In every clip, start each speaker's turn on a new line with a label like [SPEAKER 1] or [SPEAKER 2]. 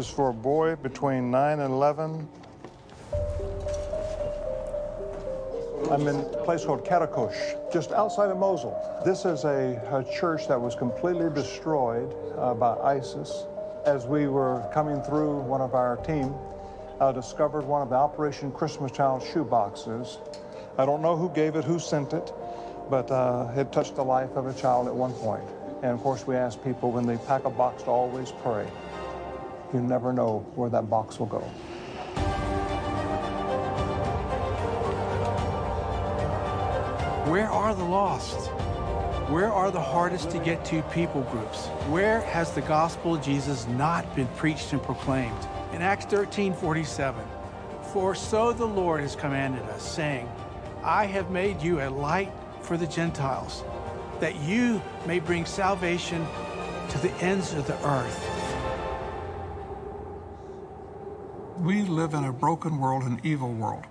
[SPEAKER 1] Is for a boy between 9 and 11. I'm in a place called Karakush, just outside of Mosul. This is a, a church that was completely destroyed uh, by ISIS. As we were coming through, one of our team uh, discovered one of the Operation Christmas Child shoe boxes. I don't know who gave it, who sent it, but uh, it touched the life of a child at one point. And of course, we ask people when they pack a box to always pray. You never know where that box will go.
[SPEAKER 2] Where are the lost? Where are the hardest to get to people groups? Where has the gospel of Jesus not been preached and proclaimed? In Acts 13 47, for so the Lord has commanded us, saying, I have made you a light for the Gentiles, that you may bring salvation to the ends of the earth.
[SPEAKER 3] We live in a broken world, an evil world.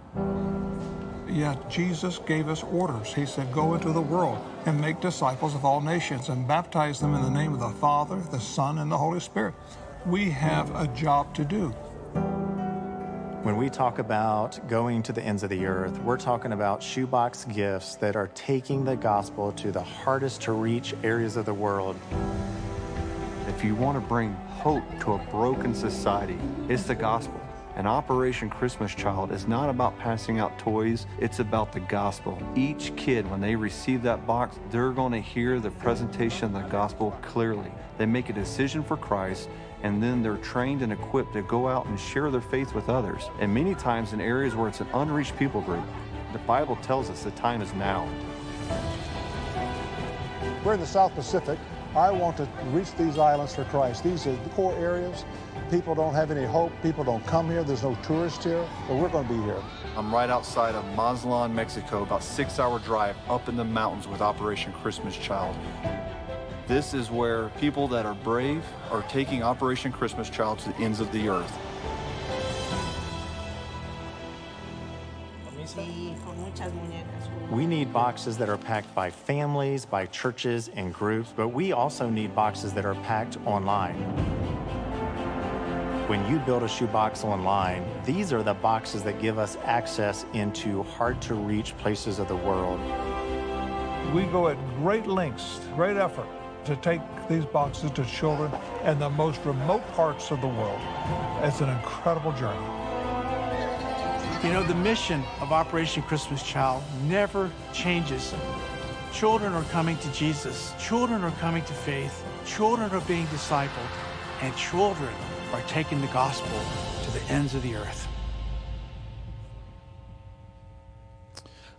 [SPEAKER 3] Yet Jesus gave us orders. He said, Go into the world and make disciples of all nations and baptize them in the name of the Father, the Son, and the Holy Spirit. We have a job to do.
[SPEAKER 4] When we talk about going to the ends of the earth, we're talking about shoebox gifts that are taking the gospel to the hardest to reach areas of the world.
[SPEAKER 5] If you want to bring hope to a broken society, it's the gospel. And Operation Christmas Child is not about passing out toys, it's about the gospel. Each kid, when they receive that box, they're going to hear the presentation of the gospel clearly. They make a decision for Christ, and then they're trained and equipped to go out and share their faith with others. And many times in areas where it's an unreached people group, the Bible tells us the time is now.
[SPEAKER 6] We're in the South Pacific. I want to reach these islands for Christ. These are the core areas. People don't have any hope. People don't come here. There's no tourists here, but we're going to be here.
[SPEAKER 5] I'm right outside of Mazatlan, Mexico, about six hour drive up in the mountains with Operation Christmas Child. This is where people that are brave are taking Operation Christmas Child to the ends of the earth.
[SPEAKER 4] We need boxes that are packed by families, by churches, and groups, but we also need boxes that are packed online. When you build a shoebox online, these are the boxes that give us access into hard to reach places of the world.
[SPEAKER 3] We go at great lengths, great effort to take these boxes to children in the most remote parts of the world. It's an incredible journey.
[SPEAKER 2] You know, the mission of Operation Christmas Child never changes. Children are coming to Jesus, children are coming to faith, children are being discipled, and children are taking the gospel to the ends of the earth.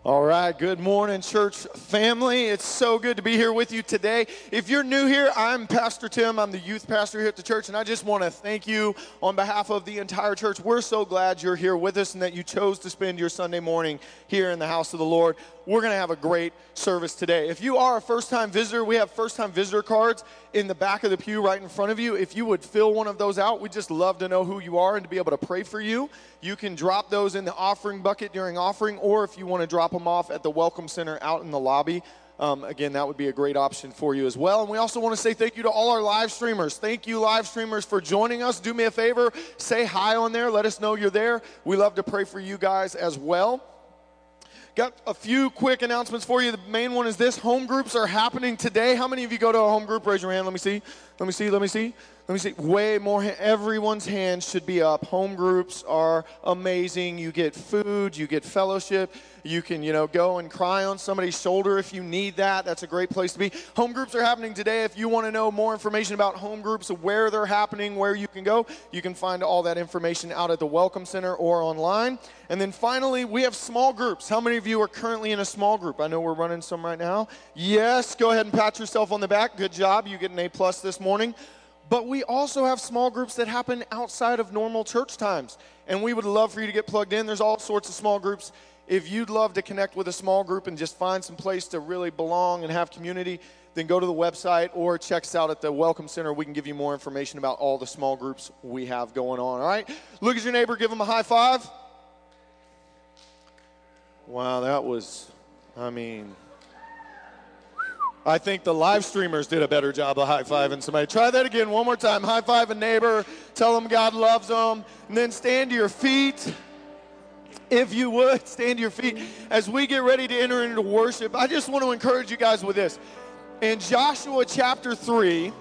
[SPEAKER 7] All right, good morning, church family. It's so good to be here with you today. If you're new here, I'm Pastor Tim. I'm the youth pastor here at the church, and I just want to thank you on behalf of the entire church. We're so glad you're here with us and that you chose to spend your Sunday morning here in the house of the Lord. We're going to have a great service today. If you are a first time visitor, we have first time visitor cards in the back of the pew right in front of you. If you would fill one of those out, we'd just love to know who you are and to be able to pray for you. You can drop those in the offering bucket during offering, or if you want to drop them off at the Welcome Center out in the lobby. Um, again, that would be a great option for you as well. And we also want to say thank you to all our live streamers. Thank you, live streamers, for joining us. Do me a favor, say hi on there. Let us know you're there. We love to pray for you guys as well. Got a few quick announcements for you. The main one is this home groups are happening today. How many of you go to a home group? Raise your hand. Let me see. Let me see. Let me see. Let me see. Way more. Everyone's hands should be up. Home groups are amazing. You get food, you get fellowship. You can, you know, go and cry on somebody's shoulder if you need that. That's a great place to be. Home groups are happening today. If you want to know more information about home groups, where they're happening, where you can go, you can find all that information out at the Welcome Center or online. And then finally, we have small groups. How many of you are currently in a small group? I know we're running some right now. Yes, go ahead and pat yourself on the back. Good job. You get an A plus this morning. But we also have small groups that happen outside of normal church times. And we would love for you to get plugged in. There's all sorts of small groups. If you'd love to connect with a small group and just find some place to really belong and have community, then go to the website or check us out at the Welcome Center. We can give you more information about all the small groups we have going on. All right? Look at your neighbor, give them a high five. Wow, that was, I mean, I think the live streamers did a better job of high fiving somebody. Try that again one more time. High five a neighbor, tell them God loves them, and then stand to your feet. If you would, stand to your feet as we get ready to enter into worship. I just want to encourage you guys with this. In Joshua chapter 3,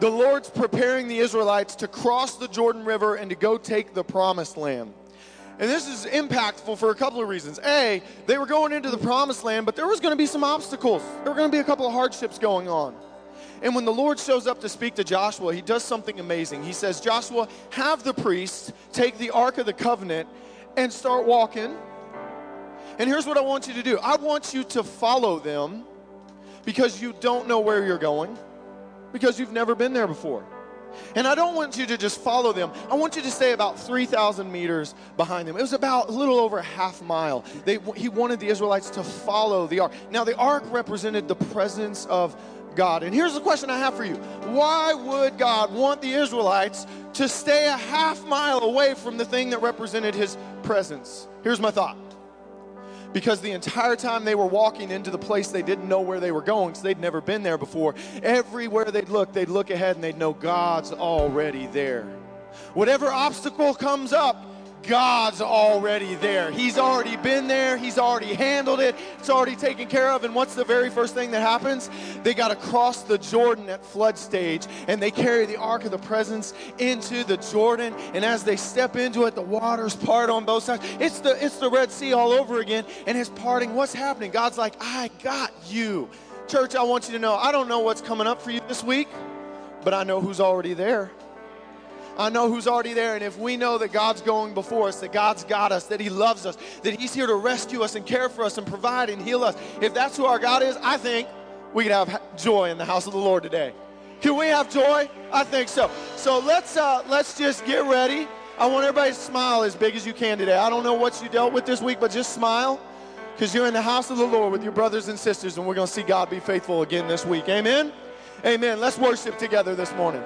[SPEAKER 7] the Lord's preparing the Israelites to cross the Jordan River and to go take the promised land. And this is impactful for a couple of reasons. A, they were going into the promised land, but there was going to be some obstacles. There were going to be a couple of hardships going on. And when the Lord shows up to speak to Joshua, he does something amazing. He says, Joshua, have the priests take the Ark of the Covenant and start walking. And here's what I want you to do I want you to follow them because you don't know where you're going, because you've never been there before. And I don't want you to just follow them. I want you to stay about 3,000 meters behind them. It was about a little over a half mile. They, he wanted the Israelites to follow the ark. Now, the ark represented the presence of God. And here's the question I have for you Why would God want the Israelites to stay a half mile away from the thing that represented his presence? Here's my thought because the entire time they were walking into the place they didn't know where they were going because they'd never been there before. Everywhere they'd look they'd look ahead and they'd know god's already there. Whatever obstacle comes up God's already there. He's already been there. He's already handled it. It's already taken care of. And what's the very first thing that happens? They got to cross the Jordan at flood stage and they carry the Ark of the Presence into the Jordan. And as they step into it, the waters part on both sides. It's the, it's the Red Sea all over again. And his parting, what's happening? God's like, I got you. Church, I want you to know, I don't know what's coming up for you this week, but I know who's already there. I know who's already there. And if we know that God's going before us, that God's got us, that He loves us, that He's here to rescue us and care for us and provide and heal us, if that's who our God is, I think we can have joy in the house of the Lord today. Can we have joy? I think so. So let's uh, let's just get ready. I want everybody to smile as big as you can today. I don't know what you dealt with this week, but just smile because you're in the house of the Lord with your brothers and sisters, and we're going to see God be faithful again this week. Amen. Amen. Let's worship together this morning.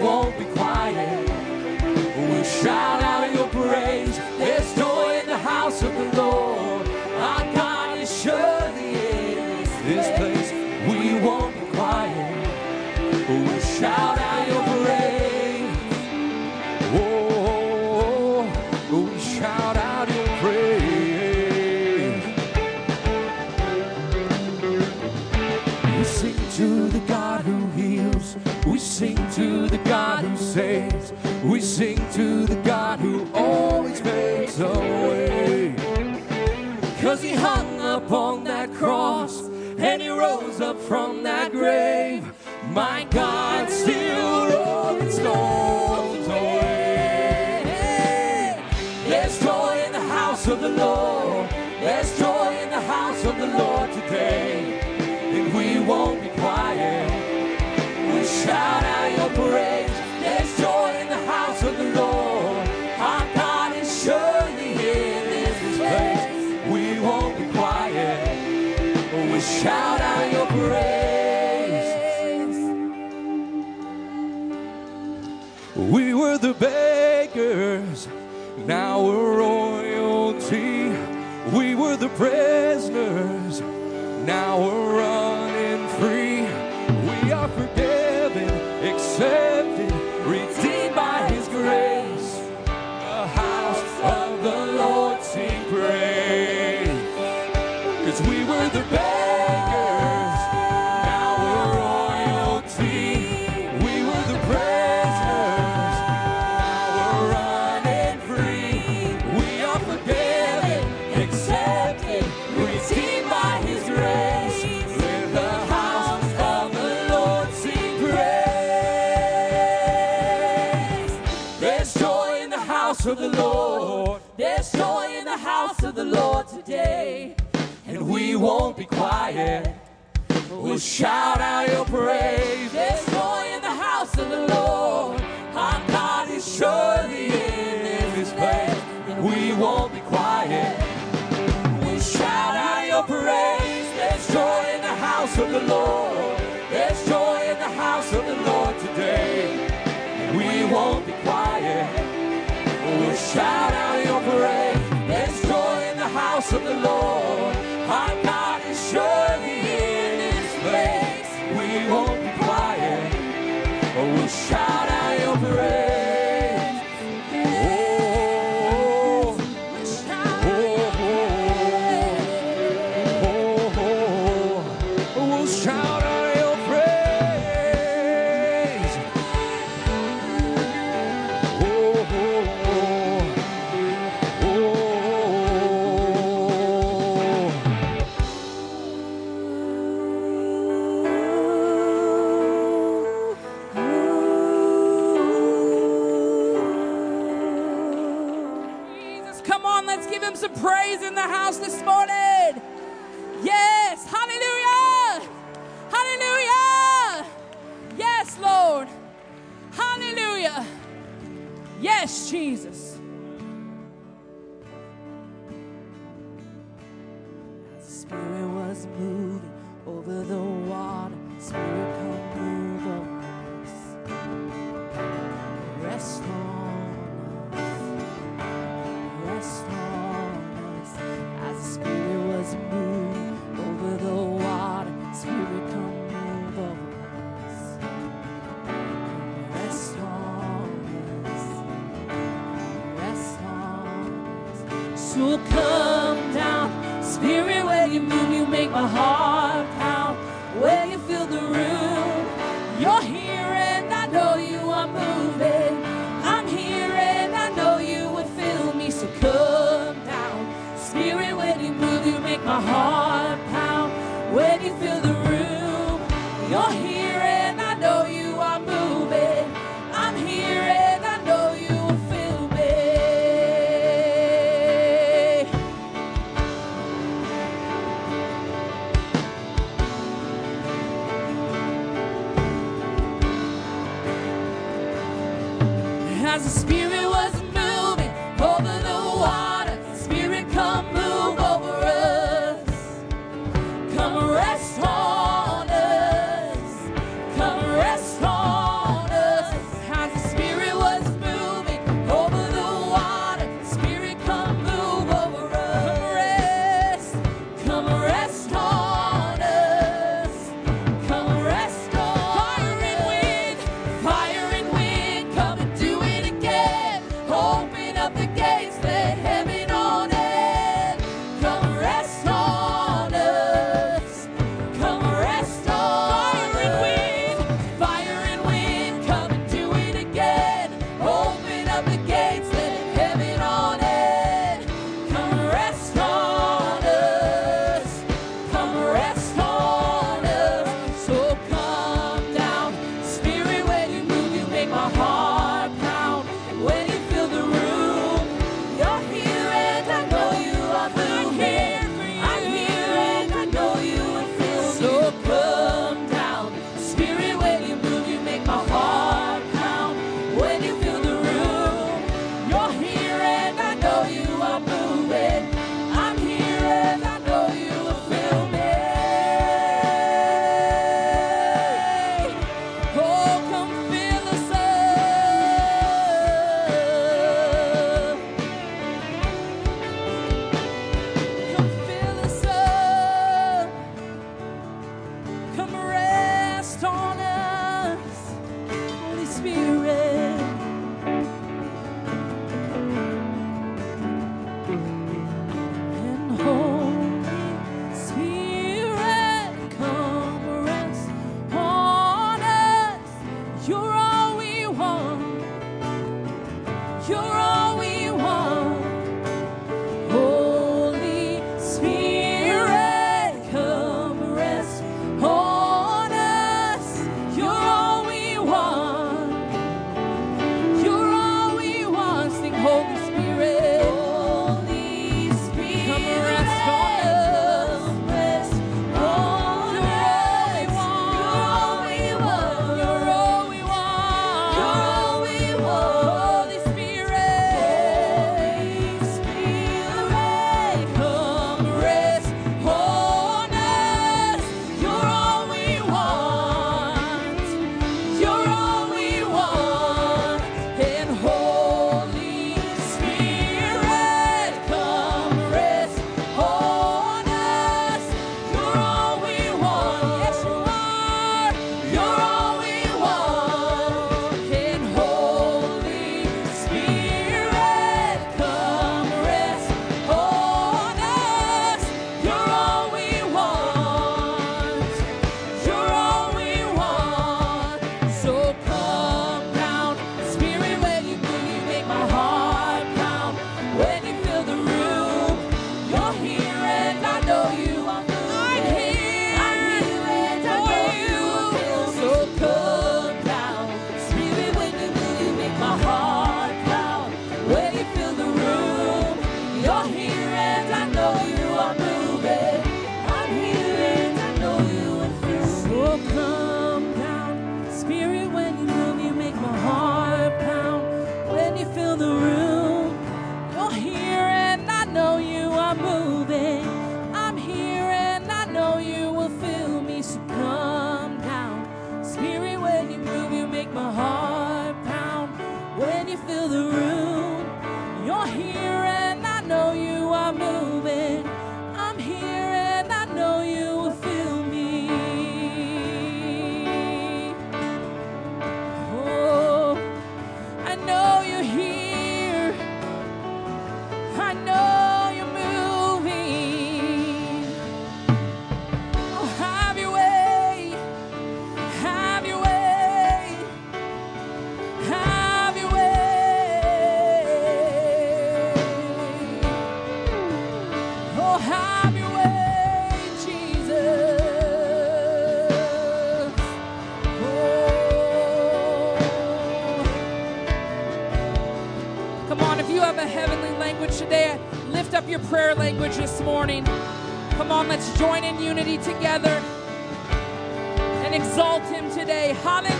[SPEAKER 8] Won't be from we're royalty. We were the prisoners, now we're
[SPEAKER 9] won't be quiet. We'll shout out your praise. There's joy in the house of the Lord. Our God is surely in His place. We won't be quiet. We'll shout out your praise. There's joy in the house of the Lord. There's joy in the house of the Lord today. We won't be quiet. We'll shout out your praise. There's joy in the house of the Lord. Your prayer language this morning. Come on, let's join in unity together and exalt him today. Hallelujah.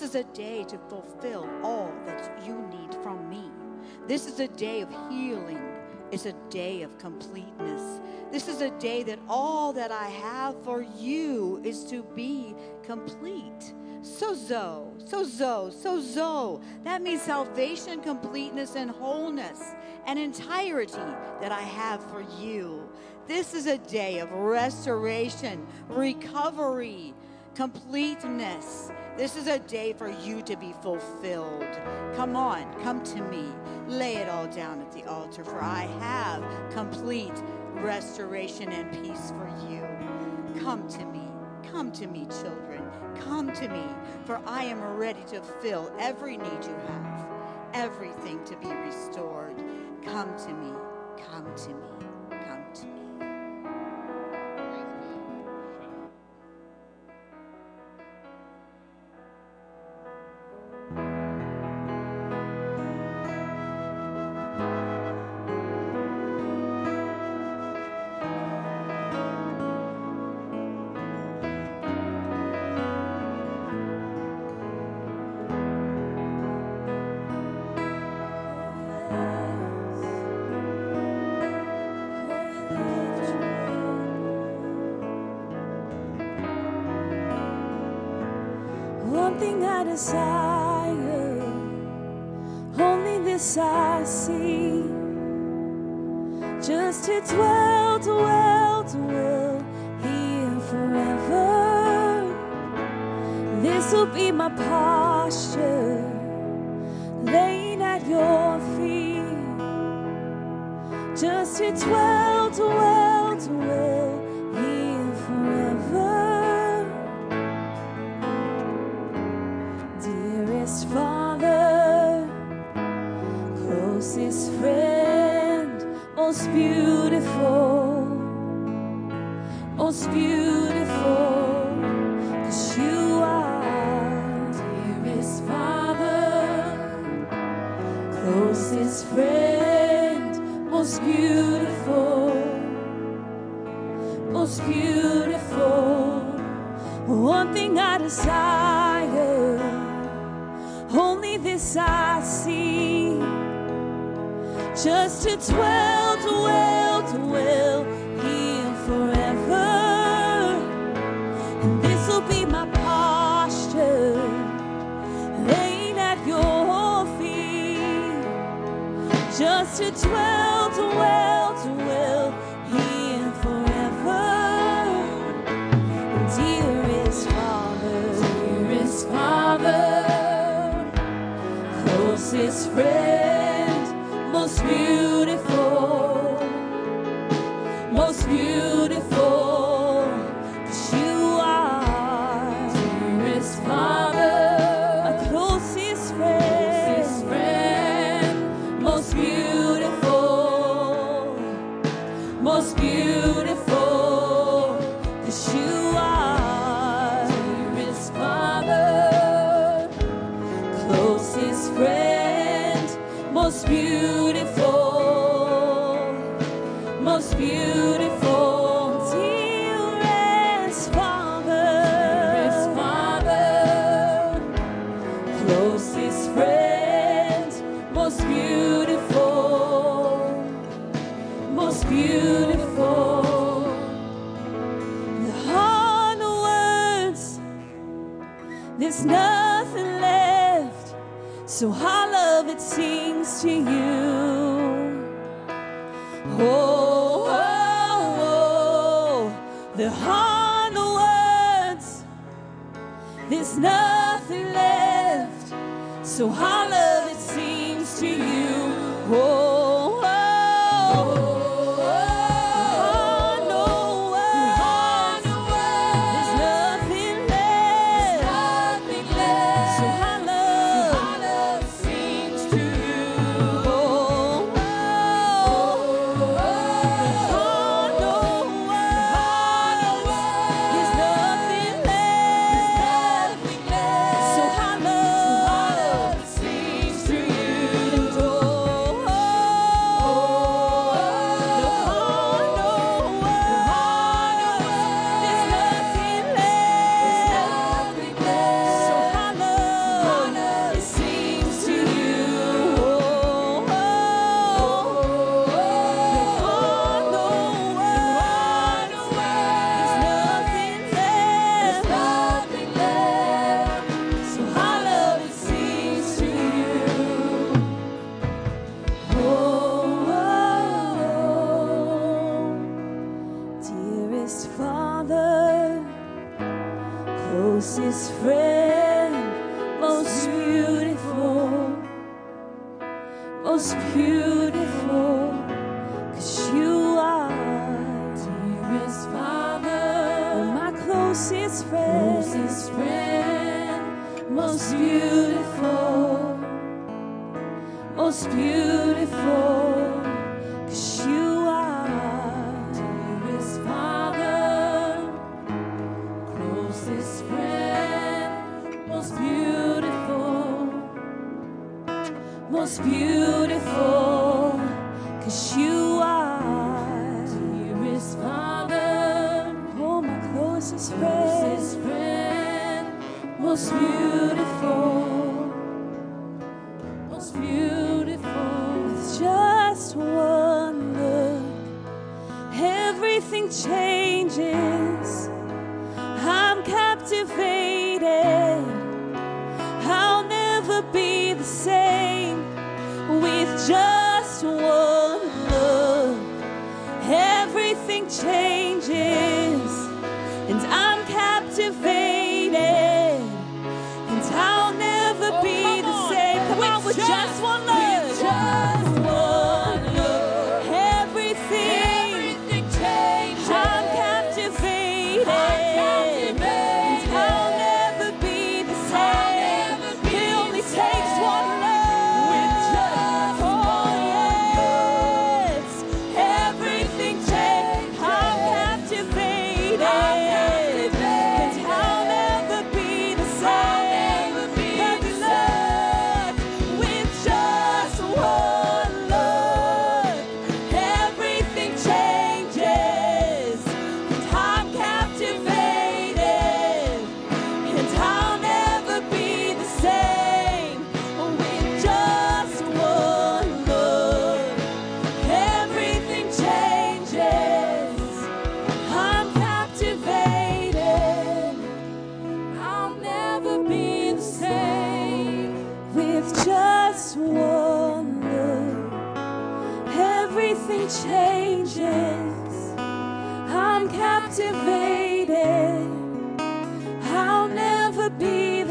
[SPEAKER 10] Is a day to fulfill all that you need from me. This is a day of healing. It's a day of completeness. This is a day that all that I have for you is to be complete. so Sozo, sozo, sozo. That means salvation, completeness, and wholeness and entirety that I have for you. This is a day of restoration, recovery, completeness. This is a day for you to be fulfilled. Come on, come to me. Lay it all down at the altar, for I have complete restoration and peace for you. Come to me. Come to me, children. Come to me, for I am ready to fill every need you have, everything to be restored. Come to me. Come to me.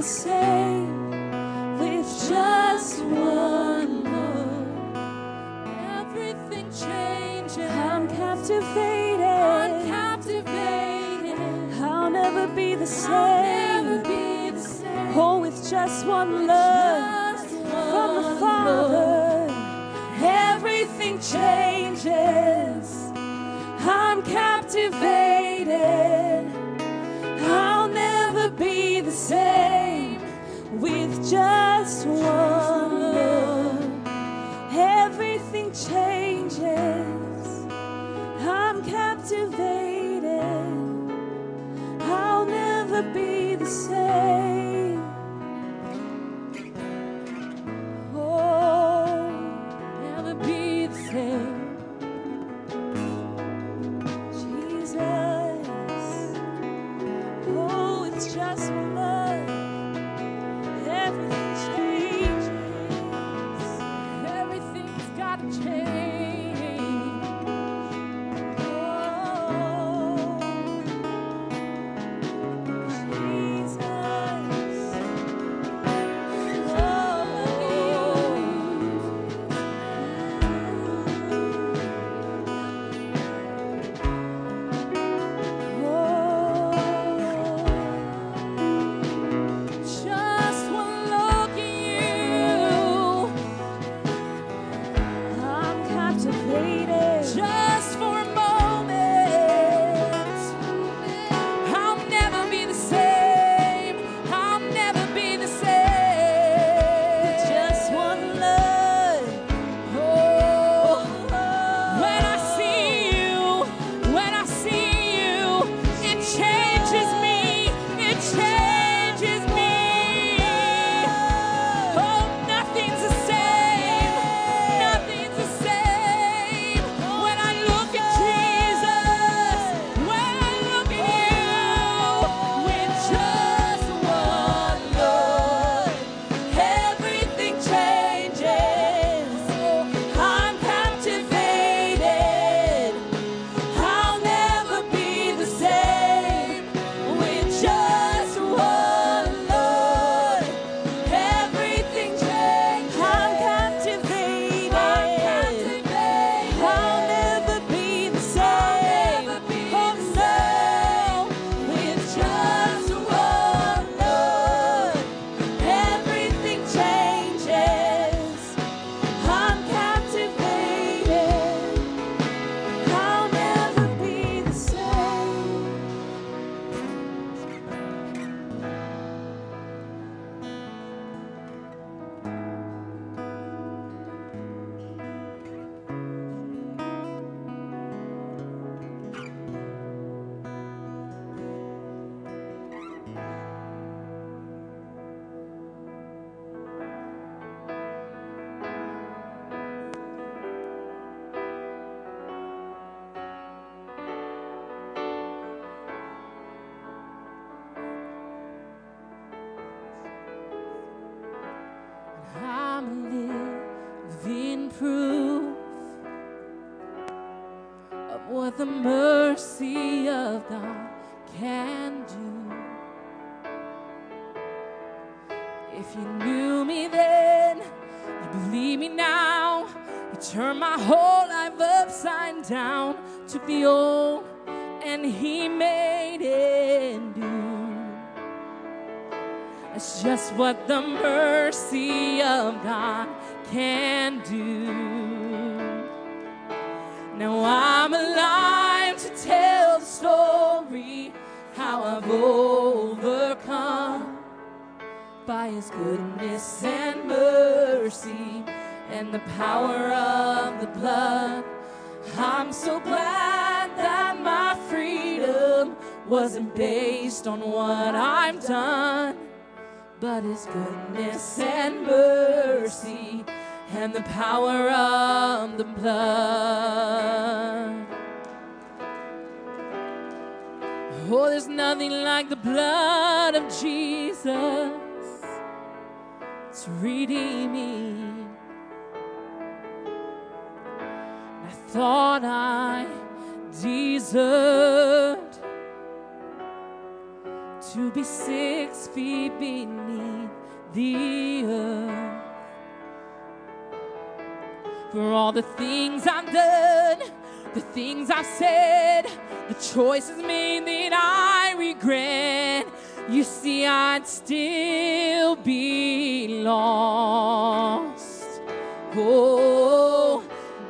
[SPEAKER 11] The same with just one look. Everything changes. I'm captivated. I'm captivated. I'll never be the same. I'll never be the same. Oh, with just one look
[SPEAKER 9] Just
[SPEAKER 11] from the Father, just
[SPEAKER 9] What the mercy of God can do. Now I'm alive to tell the story how I've overcome by His goodness and mercy and the power of the blood. I'm so glad that my freedom wasn't based on what I've done but his goodness and mercy and the power of the blood. Oh, there's nothing like the blood of Jesus to redeem me. I thought I deserved to be six feet beneath the earth. For all the things I've done, the things I've said, the choices made that I regret. You see, I'd still be lost. Oh,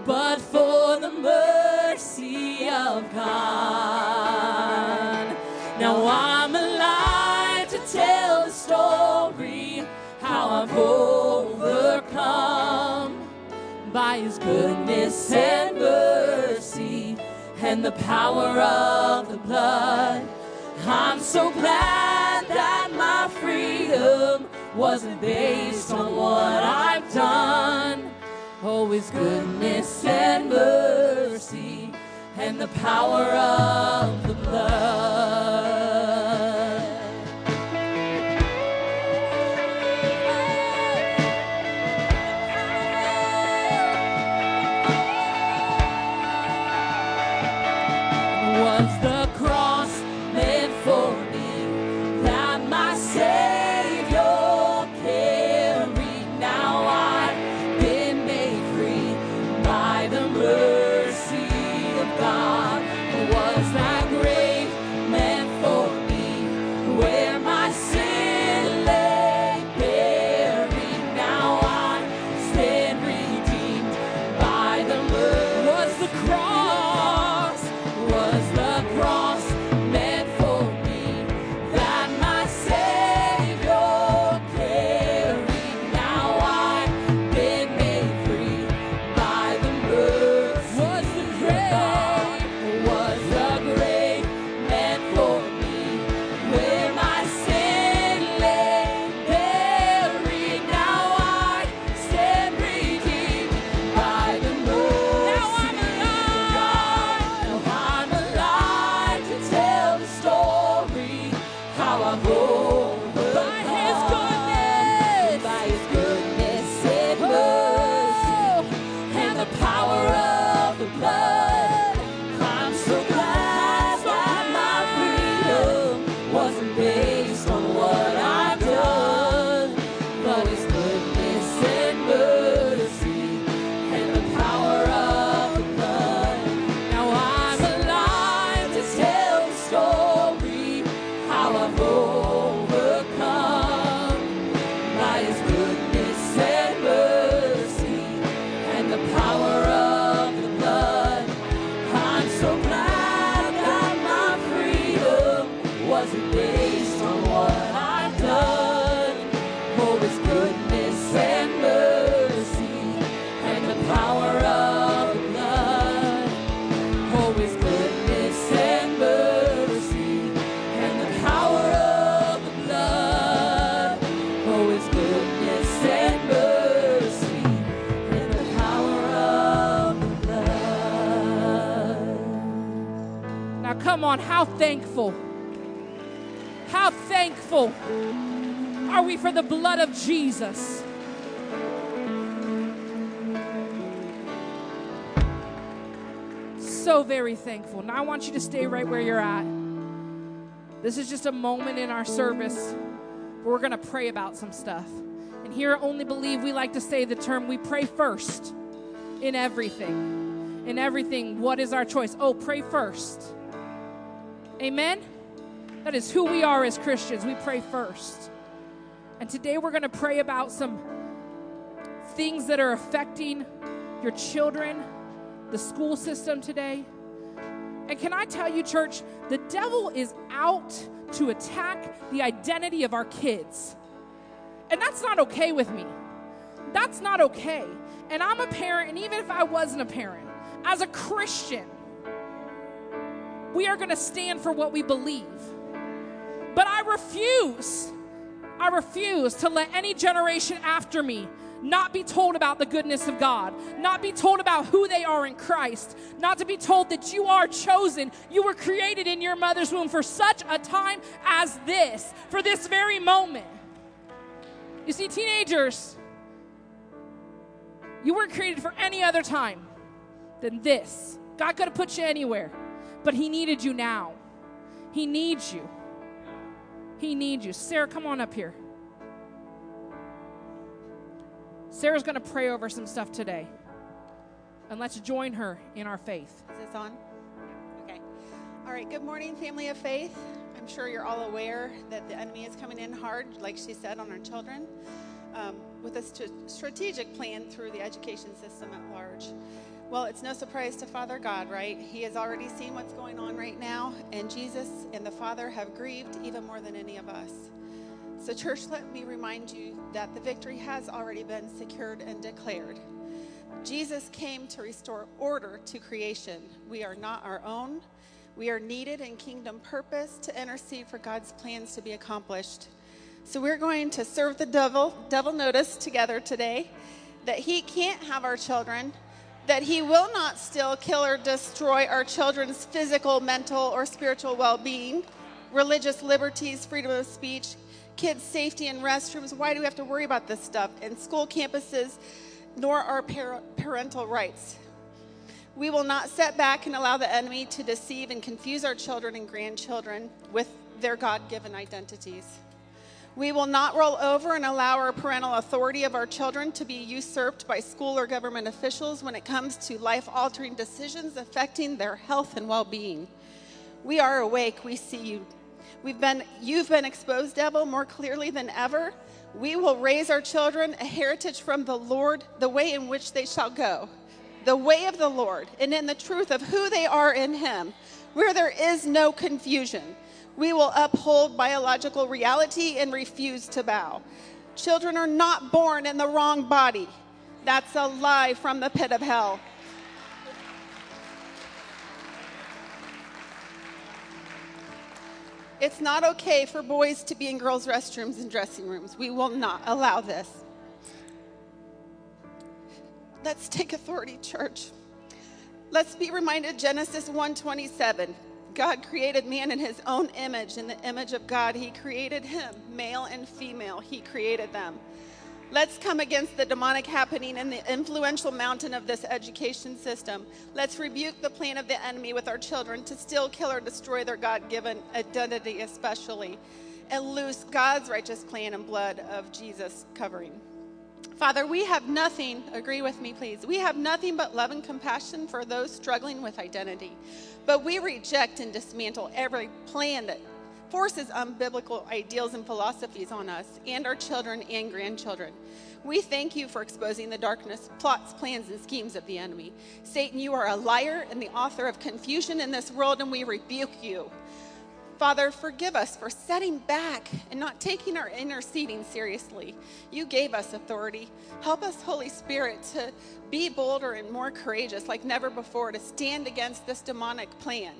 [SPEAKER 9] but for the mercy of God. His goodness and mercy and the power of the blood. I'm so glad that my freedom wasn't based on what I've done. Oh, His goodness and mercy and the power of the blood. Thankful, how thankful are we for the blood of Jesus? So very thankful. Now, I want you to stay right where you're at. This is just a moment in our service where we're going to pray about some stuff. And here at Only Believe, we like to say the term we pray first in everything. In everything, what is our choice? Oh, pray first. Amen? That is who we are as Christians. We pray first. And today we're going to pray about some things that are affecting your children, the school system today. And can I tell you, church, the devil is out to attack the identity of our kids. And that's not okay with me. That's not okay. And I'm a parent, and even if I wasn't a parent, as a Christian, we are going to stand for what we believe. But I refuse, I refuse to let any generation after me not be told about the goodness of God, not be told about who they are in Christ, not to be told that you are chosen. You were created in your mother's womb for such a time as this, for this very moment. You see, teenagers, you weren't created for any other time.
[SPEAKER 12] than this. God could have put you anywhere, but He needed you now. He needs you. He needs you. Sarah, come on up here. Sarah's going to pray over some stuff today. And let's join her in our faith.
[SPEAKER 13] Is this on? Okay. All right. Good morning, family of faith. I'm sure you're all aware that the enemy is coming in hard, like she said, on our children, um, with a st- strategic plan through the education system at large. Well, it's no surprise to Father God, right? He has already seen what's going on right now, and Jesus and the Father have grieved even more than any of us. So, church, let me remind you that the victory has already been secured and declared. Jesus came to restore order to creation. We are not our own. We are needed in kingdom purpose to intercede for God's plans to be accomplished. So we're going to serve the devil, devil notice together today that he can't have our children, that he will not still kill, or destroy our children's physical, mental, or spiritual well being, religious liberties, freedom of speech, kids' safety in restrooms. Why do we have to worry about this stuff? In school campuses, nor our par- parental rights. We will not set back and allow the enemy to deceive and confuse our children and grandchildren with their God given identities. We will not roll over and allow our parental authority of our children to be usurped by school or government officials when it comes to life altering decisions affecting their health and well being. We are awake, we see you. We've been, you've been exposed, devil, more clearly than ever. We will raise our children a heritage from the Lord, the way in which they shall go the way of the Lord and in the truth of who they are in Him, where there is no confusion. We will uphold biological reality and refuse to bow. Children are not born in the wrong body. That's a lie from the pit of hell. It's not okay for boys to be in girls' restrooms and dressing rooms. We will not allow this. Let's take authority, church. Let's be reminded Genesis 1:27. God created man in his own image. In the image of God, he created him, male and female. He created them. Let's come against the demonic happening in the influential mountain of this education system. Let's rebuke the plan of the enemy with our children to steal, kill, or destroy their God given identity, especially, and loose God's righteous plan and blood of Jesus covering. Father, we have nothing, agree with me, please. We have nothing but love and compassion for those struggling with identity. But we reject and dismantle every plan that forces unbiblical ideals and philosophies on us and our children and grandchildren. We thank you for exposing the darkness, plots, plans, and schemes of the enemy. Satan, you are a liar and the author of confusion in this world, and we rebuke you. Father, forgive us for setting back and not taking our interceding seriously. You gave us authority. Help us, Holy Spirit, to be bolder and more courageous like never before to stand against this demonic plan.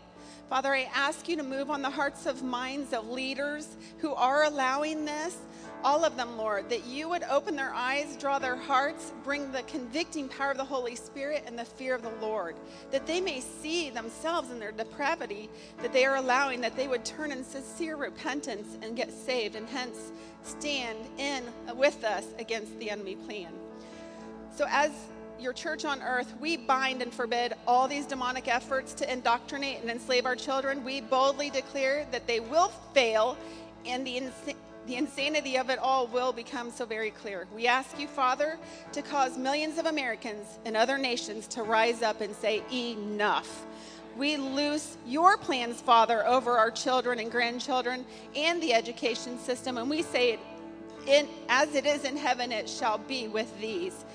[SPEAKER 13] Father, I ask you to move on the hearts of minds of leaders who are allowing this all of them, Lord, that you would open their eyes, draw their hearts, bring the convicting power of the Holy Spirit and the fear of the Lord, that they may see themselves in their depravity that they are allowing, that they would turn in sincere repentance and get saved, and hence stand in with us against the enemy plan. So, as your church on earth, we bind and forbid all these demonic efforts to indoctrinate and enslave our children. We boldly declare that they will fail and the the insanity of it all will become so very clear. We ask you, Father, to cause millions of Americans and other nations to rise up and say, Enough. We loose your plans, Father, over our children and grandchildren and the education system, and we say, in, as it is in heaven, it shall be with these.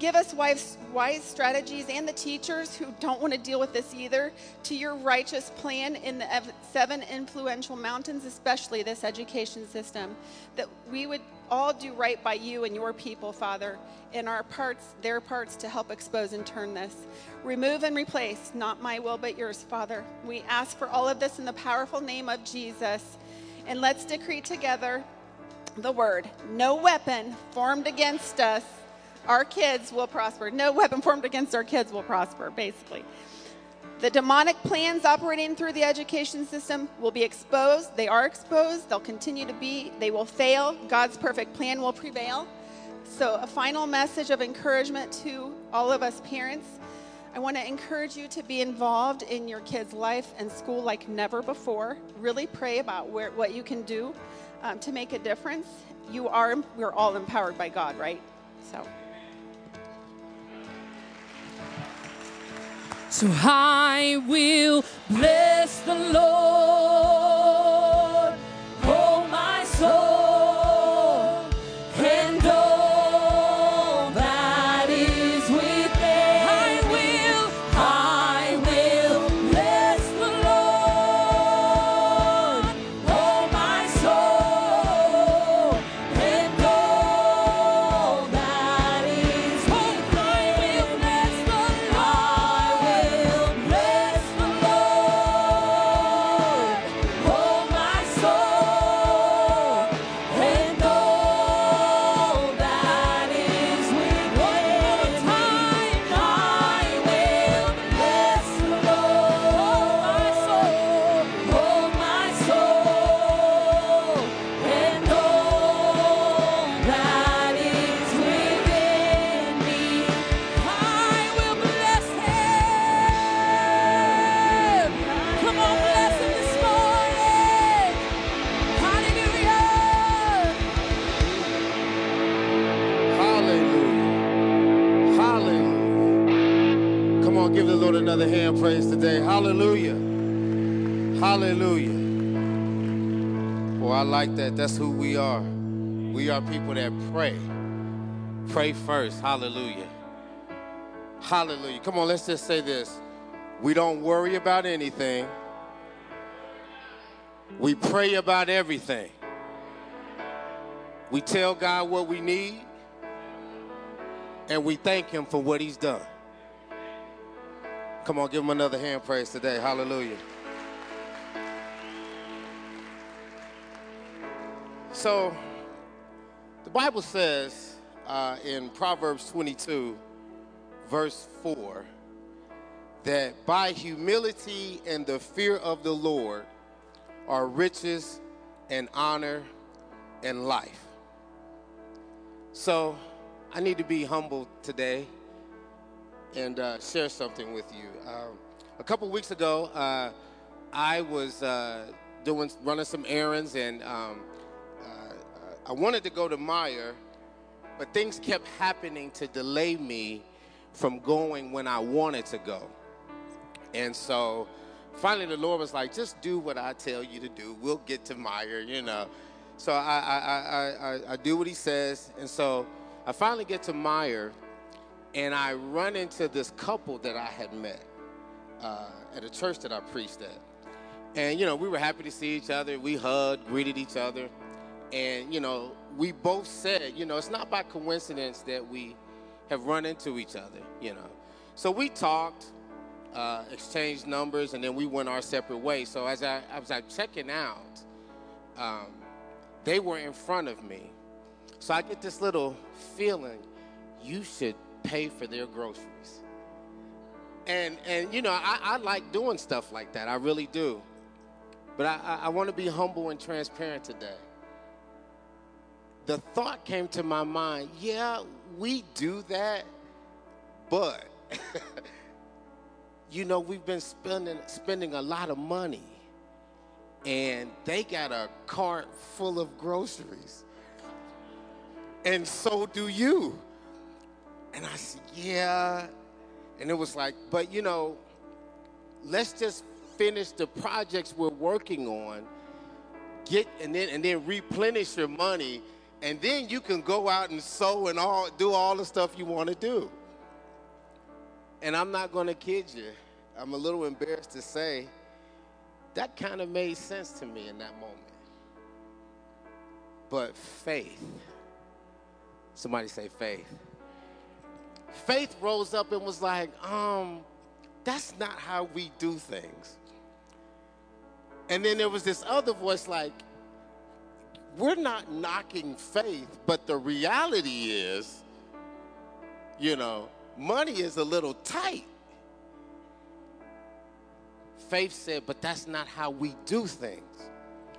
[SPEAKER 13] Give us wise, wise strategies and the teachers who don't want to deal with this either to your righteous plan in the seven influential mountains, especially this education system, that we would all do right by you and your people, Father, in our parts, their parts to help expose and turn this. Remove and replace, not my will but yours, Father. We ask for all of this in the powerful name of Jesus. And let's decree together the word no weapon formed against us our kids will prosper. No weapon formed against our kids will prosper, basically. The demonic plans operating through the education system will be exposed. They are exposed. They'll continue to be. They will fail. God's perfect plan will prevail. So, a final message of encouragement to all of us parents. I want to encourage you to be involved in your kids' life and school like never before. Really pray about where, what you can do um, to make a difference. You are, we're all empowered by God, right? So.
[SPEAKER 9] So I will bless the Lord, oh my soul, that.
[SPEAKER 14] That's who we are. We are people that pray. Pray first. Hallelujah. Hallelujah. Come on, let's just say this. We don't worry about anything. We pray about everything. We tell God what we need and we thank him for what he's done. Come on, give him another hand praise today. Hallelujah. So, the Bible says uh, in Proverbs 22, verse 4, that by humility and the fear of the Lord are riches and honor and life. So, I need to be humble today and uh, share something with you. Um, a couple weeks ago, uh, I was uh, doing running some errands, and um, I wanted to go to Meijer, but things kept happening to delay me from going when I wanted to go. And so, finally, the Lord was like, "Just do what I tell you to do. We'll get to Meijer," you know. So I I, I, I, I do what He says, and so I finally get to Meijer, and I run into this couple that I had met uh, at a church that I preached at. And, you know, we were happy to see each other. We hugged, greeted each other. And, you know, we both said, you know, it's not by coincidence that we have run into each other, you know. So we talked, uh, exchanged numbers, and then we went our separate ways. So as I, as I checking out, um, they were in front of me. So I get this little feeling, you should pay for their groceries. And and you know, I, I like doing stuff like that. I really do. But I, I, I want to be humble and transparent today. The thought came to my mind, yeah, we do that, but you know, we've been spending spending a lot of money. And they got a cart full of groceries and so do you. And I said, yeah. And it was like, but you know, let's just finish the projects we're working on, get and then and then replenish your money, and then you can go out and sow and all do all the stuff you want to do. And I'm not gonna kid you, I'm a little embarrassed to say that kind of made sense to me in that moment. But faith. Somebody say faith. Faith rose up and was like, um, that's not how we do things. And then there was this other voice like, we're not knocking faith, but the reality is, you know, money is a little tight. Faith said, but that's not how we do things.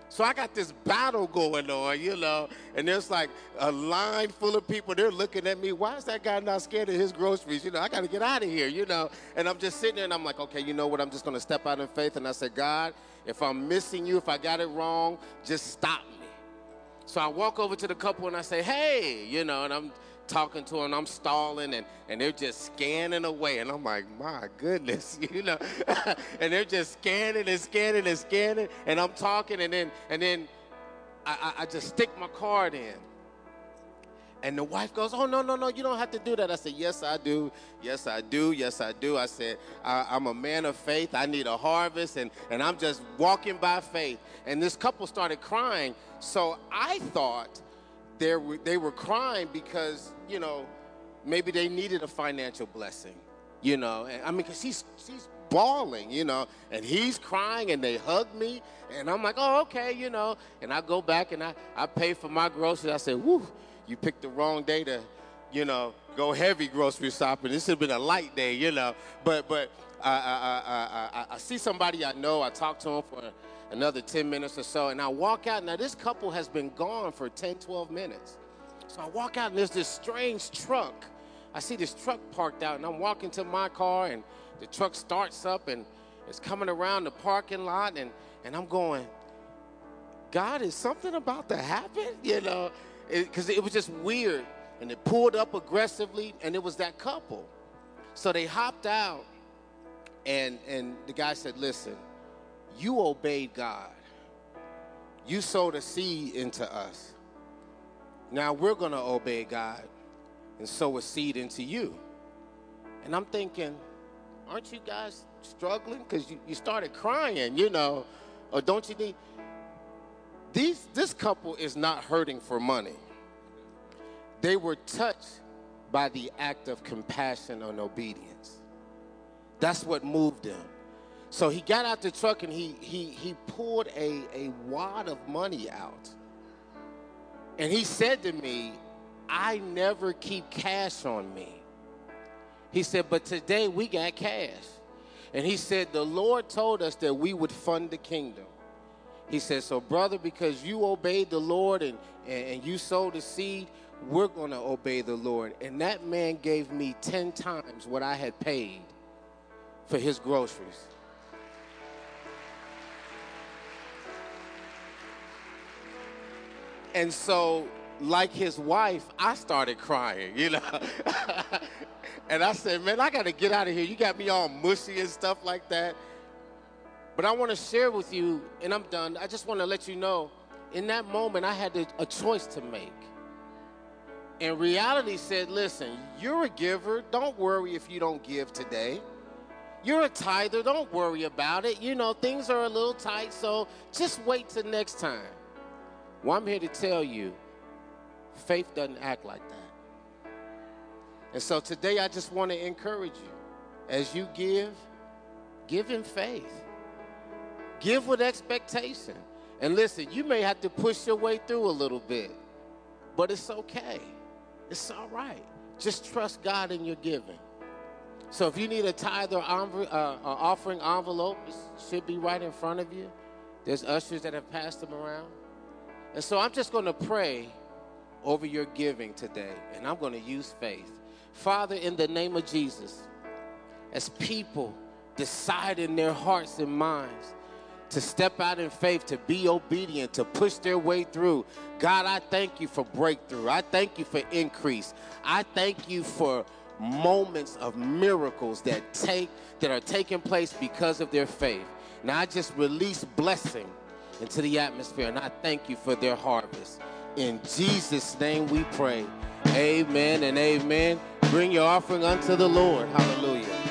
[SPEAKER 14] So I got this battle going on, you know, and there's like a line full of people. They're looking at me. Why is that guy not scared of his groceries? You know, I got to get out of here, you know. And I'm just sitting there and I'm like, okay, you know what? I'm just going to step out in faith. And I said, God, if I'm missing you, if I got it wrong, just stop me. So I walk over to the couple and I say, hey, you know, and I'm talking to them, I'm stalling, and, and they're just scanning away. And I'm like, my goodness, you know. and they're just scanning and scanning and scanning. And I'm talking, and then and then I, I, I just stick my card in. And the wife goes, Oh, no, no, no, you don't have to do that. I said, Yes, I do. Yes, I do. Yes, I do. I said, I, am a man of faith. I need a harvest. And, and I'm just walking by faith. And this couple started crying. So I thought they were, they were crying because, you know, maybe they needed a financial blessing, you know. And, I mean, because she's, she's bawling, you know, and he's crying and they hug me. And I'm like, oh, okay, you know. And I go back and I, I pay for my groceries. I said, whoo, you picked the wrong day to, you know, go heavy grocery shopping. This should have been a light day, you know. But, but I, I, I, I, see somebody I know. I talk to him for another 10 minutes or so, and I walk out. Now, this couple has been gone for 10, 12 minutes. So I walk out, and there's this strange truck. I see this truck parked out, and I'm walking to my car, and the truck starts up, and it's coming around the parking lot, and, and I'm going, God, is something about to happen? You know, because it, it was just weird. And it pulled up aggressively, and it was that couple. So they hopped out, and, and the guy said, Listen, you obeyed God. You sowed a seed into us. Now we're to obey God and sow a seed into you. And I'm thinking, aren't you guys struggling? Because you, you started crying, you know, or don't you need. These, this couple is not hurting for money. They were touched by the act of compassion and obedience. That's what moved them. So he got out the truck and he, he, he pulled a, a wad of money out. And he said to me, I never keep cash on me. He said, but today we got cash. And he said, the Lord told us that we would fund the kingdom. He said, so brother, because you obeyed the Lord and, and, and you sowed the seed, we're going to obey the Lord. And that man gave me 10 times what I had paid for his groceries. And so, like his wife, I started crying, you know. and I said, man, I got to get out of here. You got me all mushy and stuff like that. But I want to share with you, and I'm done. I just want to let you know in that moment, I had a, choice to make. And reality said, listen, you're a giver. Don't worry if you don't give today. You're a tither. Don't worry about it. You know, things are a little tight, so just wait till next time. Well, I'm here to tell you faith doesn't act like that. And so today I just want to encourage you as you give, give in faith, give with expectation. And listen, you may have to push your way through a little bit, but it's okay. It's all right. Just trust God in your giving. So if you need a tithe or uh, offering envelope, it should be right in front of you. There's ushers that have passed them around. And so I'm just going to pray over your giving today, and I'm going to use faith. Father, in the name of Jesus, as people decide in their hearts and minds to step out in faith, to be obedient, to push their way through. God, I thank you for breakthrough. I thank you for increase. I thank you for moments of miracles that take that are taking place because of their faith. Now I just release blessing into the atmosphere. And I thank you for their harvest. In Jesus' name we pray. Amen and amen. Bring your offering unto the Lord. Hallelujah.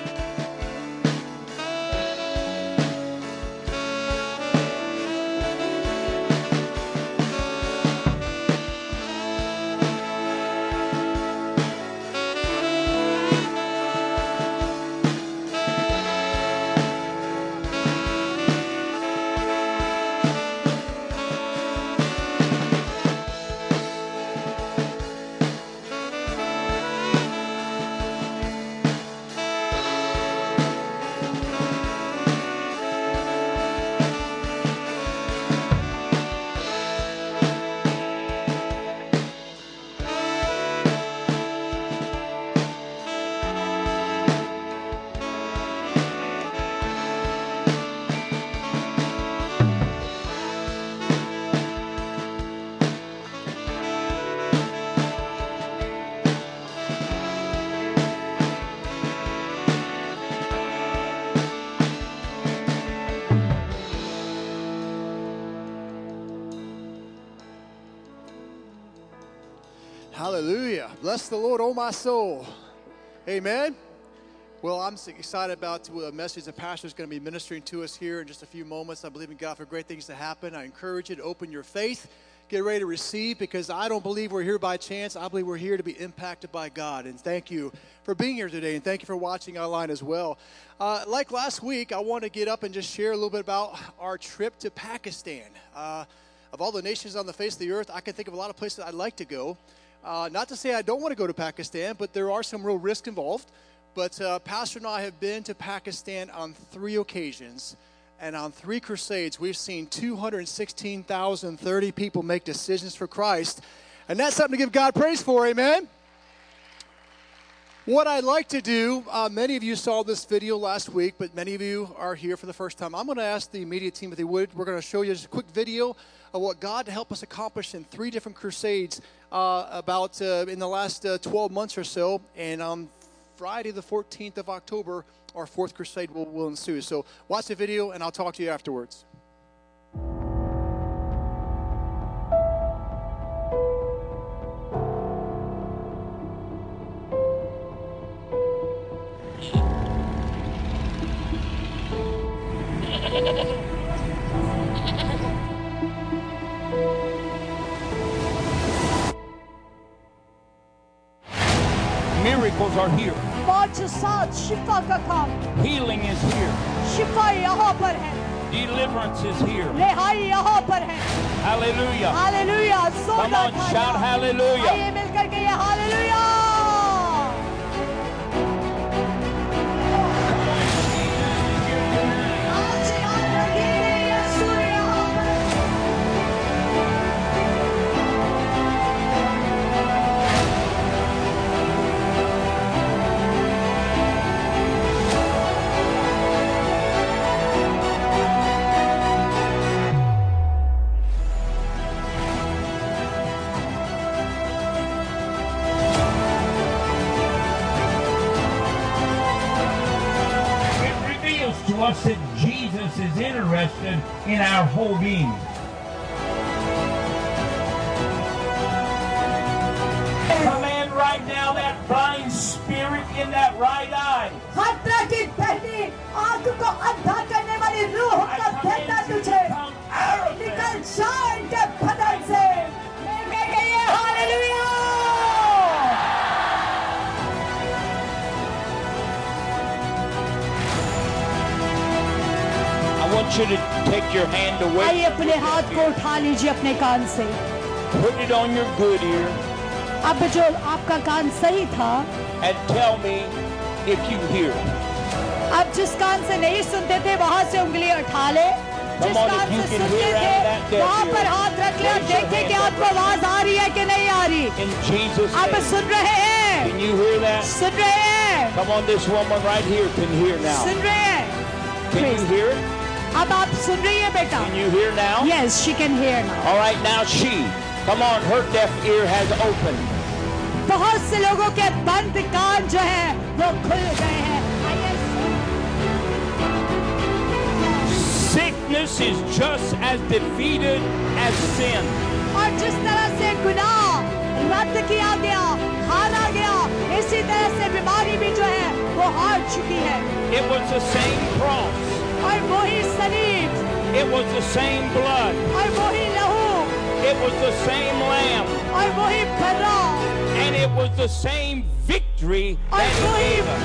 [SPEAKER 15] My soul. Amen. Well, I'm excited about the message the pastor is going to be ministering to us here in just a few moments. I believe in God for great things to happen. I encourage you to open your faith, get ready to receive, because I don't believe we're here by chance. I believe we're here to be impacted by God. And thank you for being here today, and thank you for watching online as well. Uh, like last week, I want to get up and just share a little bit about our trip to Pakistan. Uh, of all the nations on the face of the earth, I can think of a lot of places I'd like to go. Uh, not to say I don't want to go to Pakistan, but there are some real risks involved. But uh, Pastor and I have been to Pakistan on three occasions. And on three crusades, we've seen 216,030 people make decisions for Christ. And that's something to give God praise for, amen? What I'd like to do, uh, many of you saw this video last week, but many of you are here for the first time. I'm going to ask the media team if they would. We're going to show you just a quick video of what God helped us accomplish in three different crusades uh, about uh, in the last uh, 12 months or so. And on Friday, the 14th of October, our fourth crusade will, will ensue. So watch the video, and I'll talk to you afterwards.
[SPEAKER 16] miracles are here. Healing is here. Deliverance is here. Hallelujah.
[SPEAKER 17] Hallelujah.
[SPEAKER 16] Come on, shout hallelujah. us that Jesus is interested in our whole being. Command right now that blind spirit in that right eye.
[SPEAKER 17] I come out
[SPEAKER 16] of want you to take your hand away.
[SPEAKER 17] आइए अपने हाथ को उठा लीजिए अपने कान से
[SPEAKER 16] Put it on your good ear
[SPEAKER 17] अब जो आपका कान सही था
[SPEAKER 16] and tell me if you hear.
[SPEAKER 17] अब जिस कान से नहीं सुनते थे वहां से उंगली उठा ले जिस
[SPEAKER 16] Come on, if
[SPEAKER 17] can't
[SPEAKER 16] you
[SPEAKER 17] से
[SPEAKER 16] can
[SPEAKER 17] सुनते
[SPEAKER 16] hear
[SPEAKER 17] थे
[SPEAKER 16] out that deaf
[SPEAKER 17] वहां
[SPEAKER 16] ear,
[SPEAKER 17] पर हाथ रख ले और
[SPEAKER 16] raise your
[SPEAKER 17] देखे कि
[SPEAKER 16] hand
[SPEAKER 17] आपको आवाज आ रही है कि नहीं आ रही
[SPEAKER 16] In Jesus'
[SPEAKER 17] आप
[SPEAKER 16] name.
[SPEAKER 17] सुन रहे हैं
[SPEAKER 16] Can you hear that?
[SPEAKER 17] सुन रहे हैं
[SPEAKER 16] Come on, this woman right here can hear now.
[SPEAKER 17] सुन रहे हैं
[SPEAKER 16] Can you hear it?
[SPEAKER 17] अब आप सुन रही है बेटा
[SPEAKER 16] Can you hear now?
[SPEAKER 17] Yes, she can hear now.
[SPEAKER 16] All right, now she. Come on, her deaf ear has opened.
[SPEAKER 17] बहुत से लोगों के बंद कान जो है वो खुल गए हैं आइए
[SPEAKER 16] Sickness is just as defeated as sin.
[SPEAKER 17] और जिस तरह से गुनाह रद्द किया गया हारा गया इसी तरह से बीमारी भी जो है वो हार चुकी है
[SPEAKER 16] It was the same cross. It was the same blood. It was the same lamb. And it was the same victory that he gave us.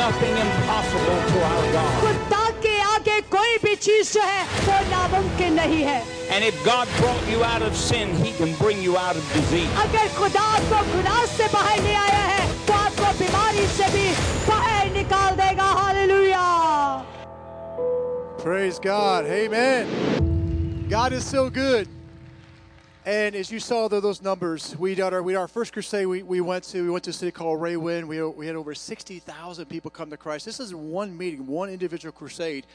[SPEAKER 16] nothing impossible to our God.
[SPEAKER 17] खुदा के आगे कोई भी चीज जो है वो नामुमकिन नहीं है
[SPEAKER 16] And if God brought you out of sin, He can bring you out of disease.
[SPEAKER 17] अगर खुदा आपको गुनाह से बाहर ले आया है तो आपको बीमारी से भी बाहर निकाल देगा hallelujah
[SPEAKER 15] Praise God. Amen. God is so good. And as you saw those numbers, we did our we did our first crusade we, we went to we went to a city called Raiwind. We we had over sixty thousand people come to Christ. This is one meeting, one individual crusade.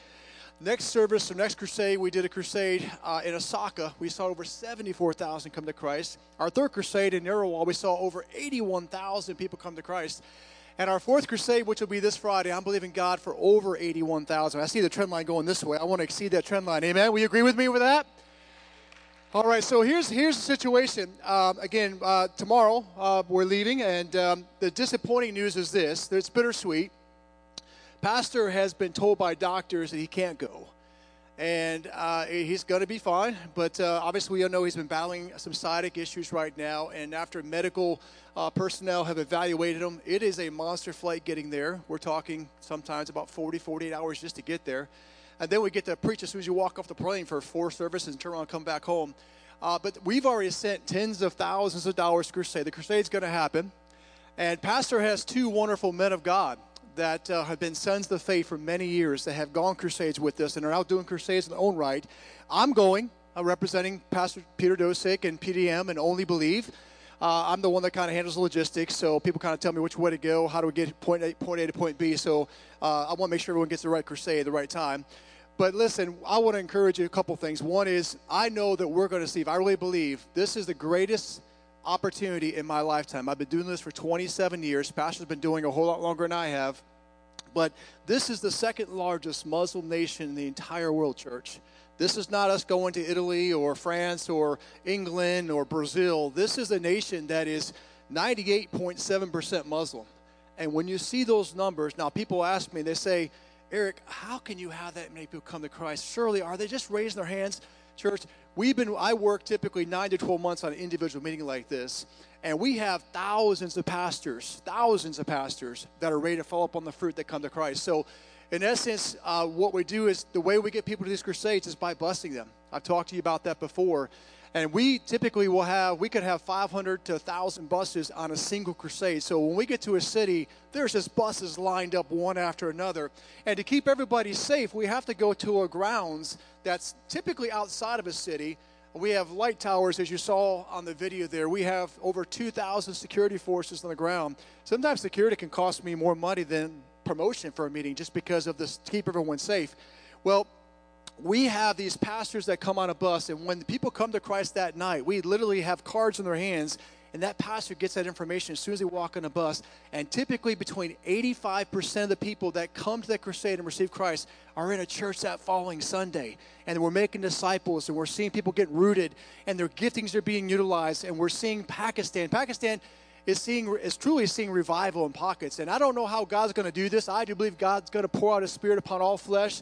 [SPEAKER 15] Next service or next crusade, we did a crusade uh, in Okara. We saw over seventy four thousand come to Christ. Our third crusade in Narowal, we saw over eighty one thousand people come to Christ. And our fourth crusade, which will be this Friday, I'm believing God for over eighty one thousand. I see the trend line going this way. I want to exceed that trend line. Amen. Will you agree with me with that? All right, so here's here's the situation. Um, again, uh, tomorrow uh, we're leaving, and um, the disappointing news is this: it's bittersweet. Pastor has been told by doctors that he can't go, and uh, he's going to be fine. But uh, obviously, we all know he's been battling some sciatic issues right now, and after medical uh, personnel have evaluated him, it is a monster flight getting there. We're talking sometimes about 40, 48 hours just to get there and then we get to preach as soon as you walk off the plane for four services and turn around and come back home. Uh, but we've already sent tens of thousands of dollars to crusade. The crusade's going to happen, and Pastor has two wonderful men of God that uh, have been sons of the faith for many years that have gone crusades with us and are out doing crusades in their own right. I'm going, uh, representing Pastor Peter Dosick and PDM and Only Believe. Uh, I'm the one that kind of handles the logistics, so people kind of tell me which way to go, how do we get point A, point a to point B. So uh, I want to make sure everyone gets the right crusade at the right time. But listen, I want to encourage you a couple things. One is I know that we're going to see, I really believe, this is the greatest opportunity in my lifetime. I've been doing this for 27 years. Pastor's been doing a whole lot longer than I have. But this is the second largest Muslim nation in the entire world, church. This is not us going to Italy or France or England or Brazil. This is a nation that is 98.7% Muslim. And when you see those numbers, now people ask me, they say, Eric, how can you have that many people come to Christ? Surely, are they just raising their hands? Church, we've been, I work typically nine to 12 months on an individual meeting like this, and we have thousands of pastors, thousands of pastors that are ready to follow up on the fruit that come to Christ. So, in essence, uh, what we do is the way we get people to these crusades is by busting them. I've talked to you about that before. And we typically will have, we could have 500 to 1,000 buses on a single crusade. So when we get to a city, there's just buses lined up one after another. And to keep everybody safe, we have to go to a grounds that's typically outside of a city. We have light towers, as you saw on the video there. We have over 2,000 security forces on the ground. Sometimes security can cost me more money than promotion for a meeting just because of this to keep everyone safe. Well, we have these pastors that come on a bus, and when people come to Christ that night, we literally have cards in their hands, and that pastor gets that information as soon as they walk on a bus. And typically, between 85% of the people that come to that crusade and receive Christ are in a church that following Sunday. And we're making disciples, and we're seeing people get rooted, and their giftings are being utilized, and we're seeing Pakistan. Pakistan is seeing is truly seeing revival in pockets. And I don't know how God's going to do this. I do believe God's going to pour out His Spirit upon all flesh.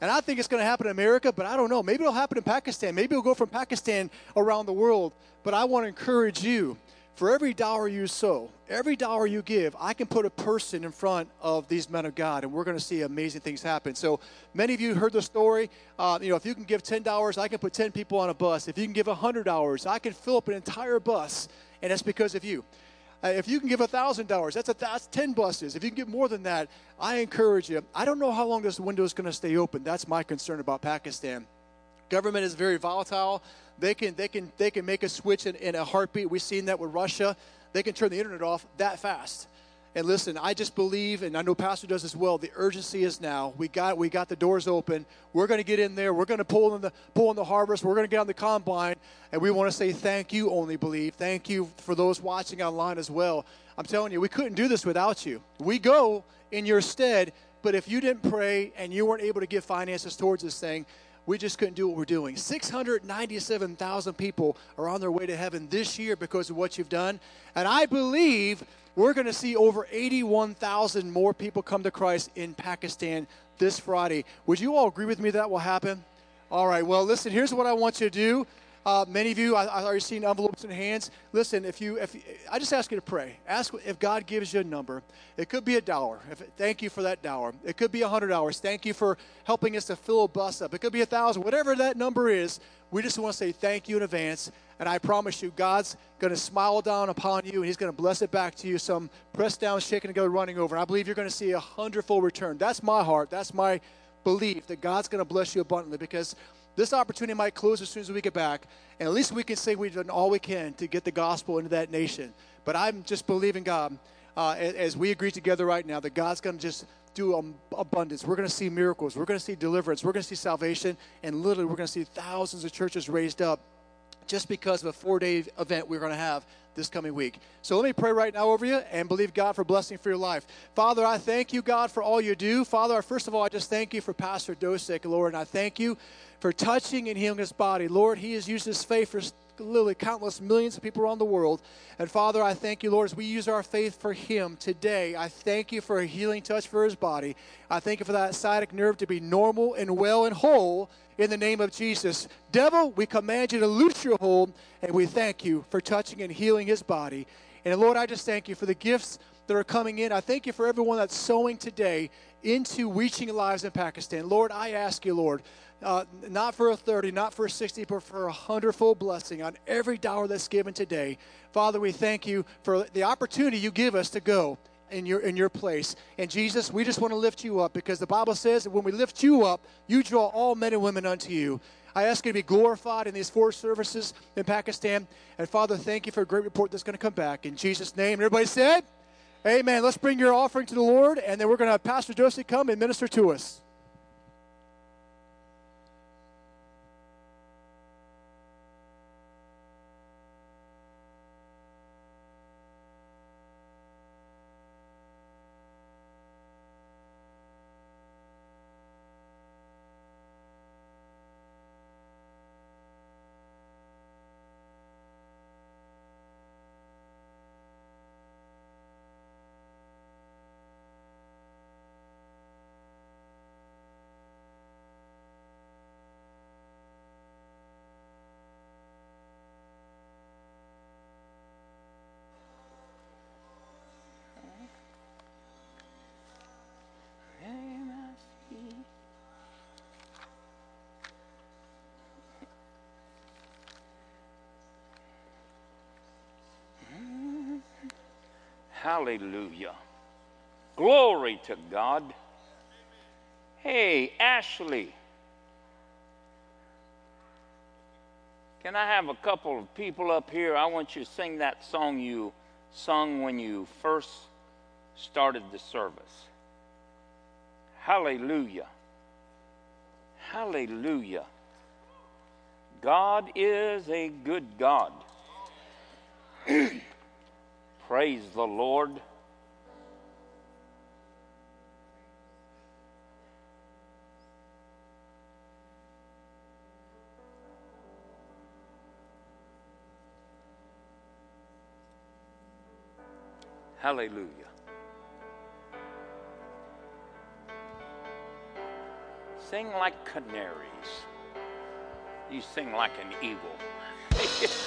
[SPEAKER 15] And I think it's going to happen in America, but I don't know. Maybe it'll happen in Pakistan. Maybe it'll go from Pakistan around the world. But I want to encourage you for every dollar you sow, every dollar you give, I can put a person in front of these men of God, and we're going to see amazing things happen. So many of you heard the story. Uh, you know, if you can give ten dollars, I can put ten people on a bus. If you can give hundred dollars, I can fill up an entire bus, and that's because of you. Uh, if you can give $1,000, that's, a, that's 10 buses. If you can give more than that, I encourage you. I don't know how long this window is going to stay open. That's my concern about Pakistan. Government is very volatile. They can, they can, they can make a switch in, in a heartbeat. We've seen that with Russia. They can turn the internet off that fast. And listen, I just believe, and I know Pastor does as well. The urgency is now. We got we got the doors open. We're going to get in there. We're going to pull in the pull in the harvest. We're going to get on the combine, and we want to say thank you. Only believe. Thank you for those watching online as well. I'm telling you, we couldn't do this without you. We go in your stead, but if you didn't pray and you weren't able to give finances towards this thing, we just couldn't do what we're doing. 697,000 people are on their way to heaven this year because of what you've done. And I believe we're going to see over 81,000 more people come to Christ in Pakistan this Friday. Would you all agree with me that will happen? All right, well, listen, here's what I want you to do. Uh, many of you, I, I already seen envelopes in hands. Listen, if you, if I just ask you to pray. Ask if God gives you a number. It could be a dollar. If, thank you for that dollar. It could be a hundred dollars. Thank you for helping us to fill a bus up. It could be a thousand. Whatever that number is, we just want to say thank you in advance. And I promise you, God's going to smile down upon you, and He's going to bless it back to you. Some pressed down, shaken, and go running over. And I believe you're going to see a hundredfold return. That's my heart. That's my belief that God's going to bless you abundantly because This opportunity might close as soon as we get back, and at least we can say we've done all we can to get the gospel into that nation. But I'm just believing God uh, as, we agree together right now that God's going to just do um, abundance. We're going to see miracles. We're going to see deliverance. We're going to see salvation, and literally, we're going to see thousands of churches raised up just because of a four day event we're going to have this coming week. So let me pray right now over you and believe God for blessing for your life. Father, I thank you, God, for all you do. Father, first of all, I just thank you for Pastor Dosick, Lord, and I thank you for touching and healing his body. Lord, he has used his faith for literally countless millions of people around the world. And Father, I thank you, Lord, as we use our faith for him today. I thank you for a healing touch for his body. I thank you for that sciatic nerve to be normal and well and whole in the name of Jesus. Devil, we command you to loose your hold, and we thank you for touching and healing his body. And Lord, I just thank you for the gifts that are coming in. I thank you for everyone that's sowing today into reaching lives in Pakistan. Lord, I ask you, Lord, uh, not for a 30, not for a 60, but for a hundredfold blessing on every dollar that's given today. Father, we thank you for the opportunity you give us to go in your in your place. And Jesus, we just want to lift you up because the Bible says that when we lift you up, you draw all men and women unto you. I ask you to be glorified in these four services in Pakistan. And Father, thank you for a great report that's going to come back. In Jesus' name, everybody said, Amen. Let's bring your offering to the Lord, and then we're going to have Pastor Joseph come and minister to us.
[SPEAKER 16] Hallelujah. Glory to God. Hey, Ashley. Can I have a couple of people up here? I want you to sing that song you sung when you first started the service. Hallelujah. Hallelujah. God is a good God. Praise the Lord. Hallelujah. Sing like canaries. You sing like an eagle.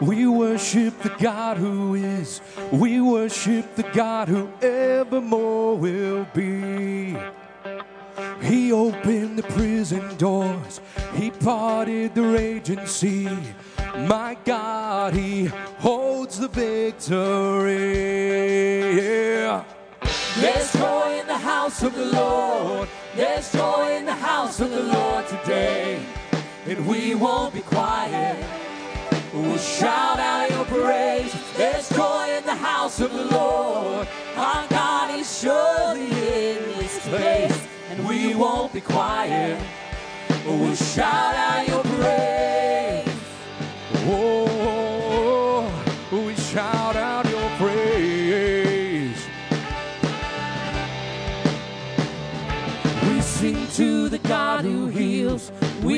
[SPEAKER 8] We worship the God who is. We worship the God who evermore will be. He opened the prison doors. He parted the raging sea. My God, He holds the victory. Yeah.
[SPEAKER 11] There's joy in the house of the Lord. There's joy in the house of the Lord today. And we won't be quiet. We'll shout out your praise. There's joy in the house of the Lord. Our God is surely in this place. And we won't be quiet. We'll shout out your praise.
[SPEAKER 8] Oh, we shout out your praise.
[SPEAKER 11] We sing to the God.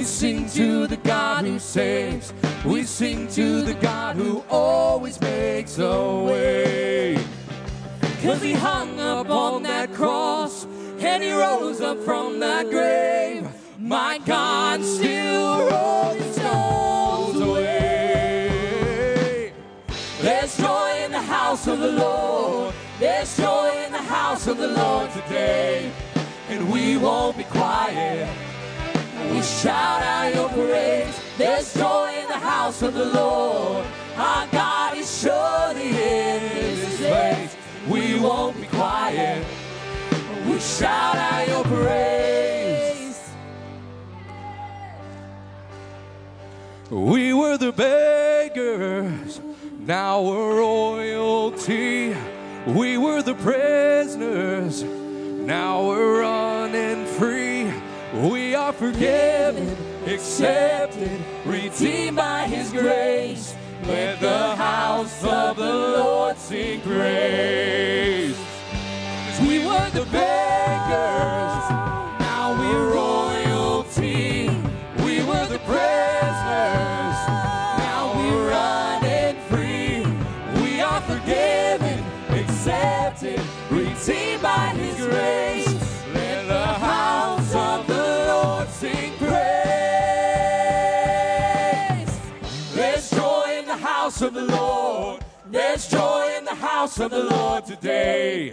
[SPEAKER 11] We sing to the God who saves. We sing to the God who always makes a way. Cause he hung up on that cross and he rose up from that grave. My God still rolling stones away. There's joy in the house
[SPEAKER 8] of the Lord. There's joy in the house of the Lord today. And we won't be quiet. We shout out your praise. There's joy in the house of the Lord. Our God is surely in this place. We won't be quiet. We shout out your praise. We were the beggars, now we're royalty. We were the prisoners, now we're running free. We are forgiven, accepted, redeemed by His grace. Let the house of the Lord sing praise. 'Cause we were the beggars, house of the Lord today.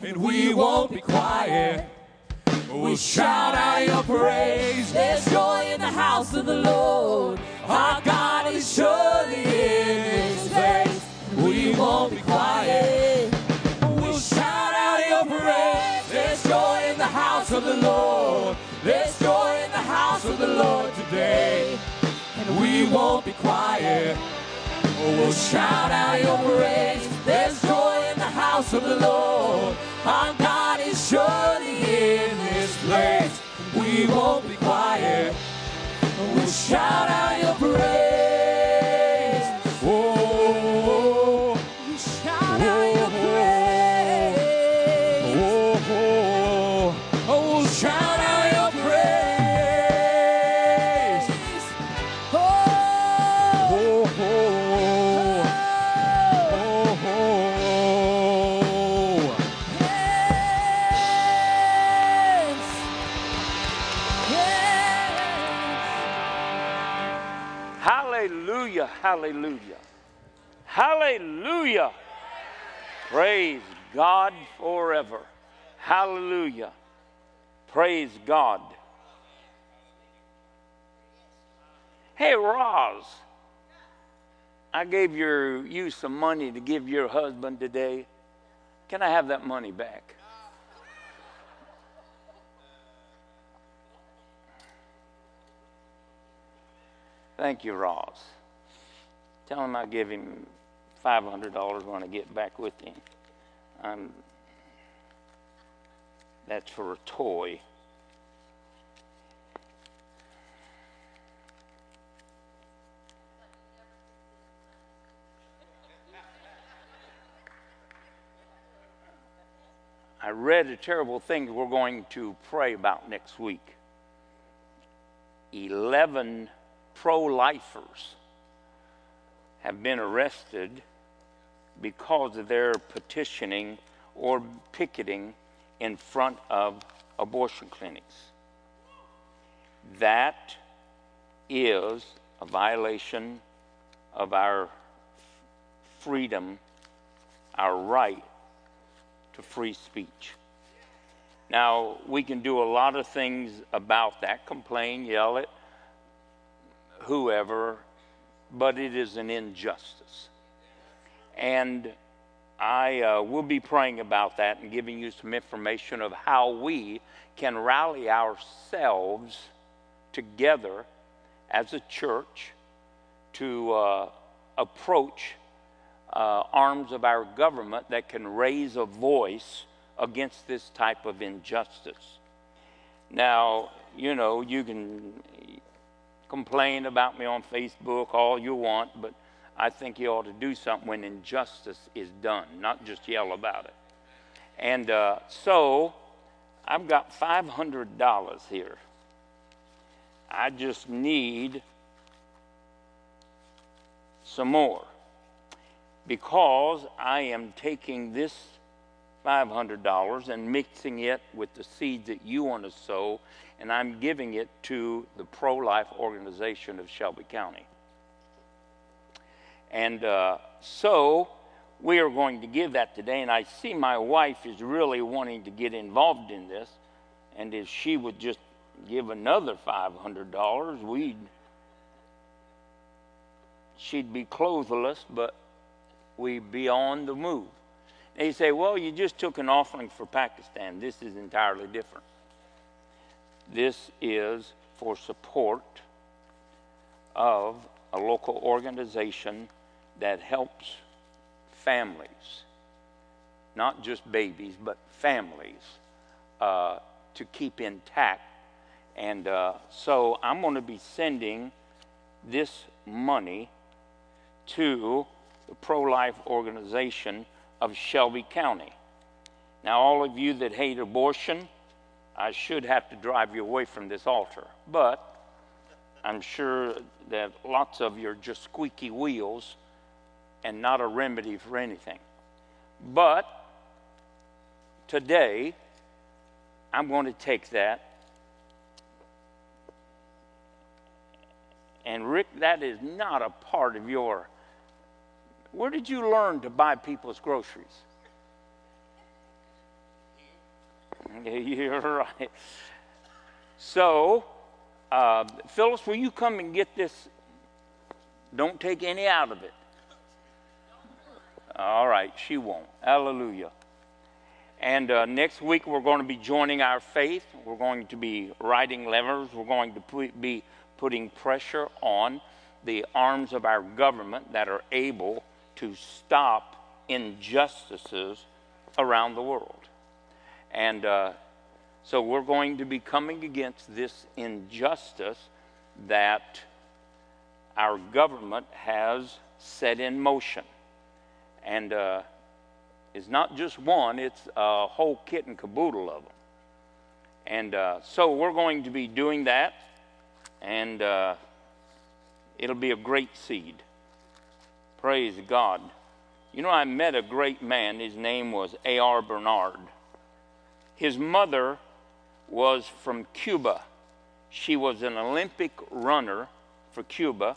[SPEAKER 8] And we won't be quiet. We'll shout out your praise. There's joy in the house of the Lord. Our God is surely in this place. We won't be quiet. We'll shout out your praise. There's joy in the house of the Lord. There's joy in the house of the Lord today. And we won't be quiet. We'll shout out your praise. There's joy in the house of the Lord. Our God is surely in this place. We won't be quiet. We'll shout out your praise.
[SPEAKER 16] Hallelujah, hallelujah. Praise God forever. Hallelujah. Praise God. Hey, Roz, I gave your, you some money to give your husband today. Can I have that money back? Thank you, Ross. Tell him I give him $500 when I get back with him. Um, that's for a toy. I read a terrible thing we're going to pray about next week. 11 pro lifers have been arrested because of their petitioning or picketing in front of abortion clinics. That is a violation of our freedom, our right to free speech. Now, we can do a lot of things about that complain, yell it, whoever, but it is an injustice. And I uh, will be praying about that and giving you some information of how we can rally ourselves together as a church to uh, approach uh, arms of our government that can raise a voice against this type of injustice. Now, you know, you can complain about me on Facebook all you want, but I think you ought to do something when injustice is done, not just yell about it. And uh, so I've got $500 here. I just need some more because I am taking this $500 and mixing it with the seeds that you want to sow, and I'm giving it to the pro life organization of Shelby County. And uh, so we are going to give that today. And I see my wife is really wanting to get involved in this. And if she would just give another $500, we'd she'd be clothless, but we'd be on the move. And you say, well, you just took an offering for Pakistan. This is entirely different. This is for support of a local organization that helps families, not just babies, but families, uh, to keep intact. And uh, so I'm going to be sending this money to the pro life organization of Shelby County. Now, all of you that hate abortion, I should have to drive you away from this altar, but I'm sure that lots of you are just squeaky wheels and not a remedy for anything. But today, I'm going to take that. And Rick, that is not a part of your. Where did you learn to buy people's groceries? You're right. So, uh, Phyllis, will you come and get this? Don't take any out of it. All right, she won't. Hallelujah. And uh, next week, we're going to be joining our faith. We're going to be writing levers. We're going to put, be putting pressure on the arms of our government that are able to stop injustices around the world. And uh, so we're going to be coming against this injustice that our government has set in motion. And uh, it's not just one, it's a whole kit and caboodle of them. And uh, so we're going to be doing that, and uh, it'll be a great seed. Praise God. You know, I met a great man. His name was A.R. Bernard. His mother was from Cuba. She was an Olympic runner for Cuba,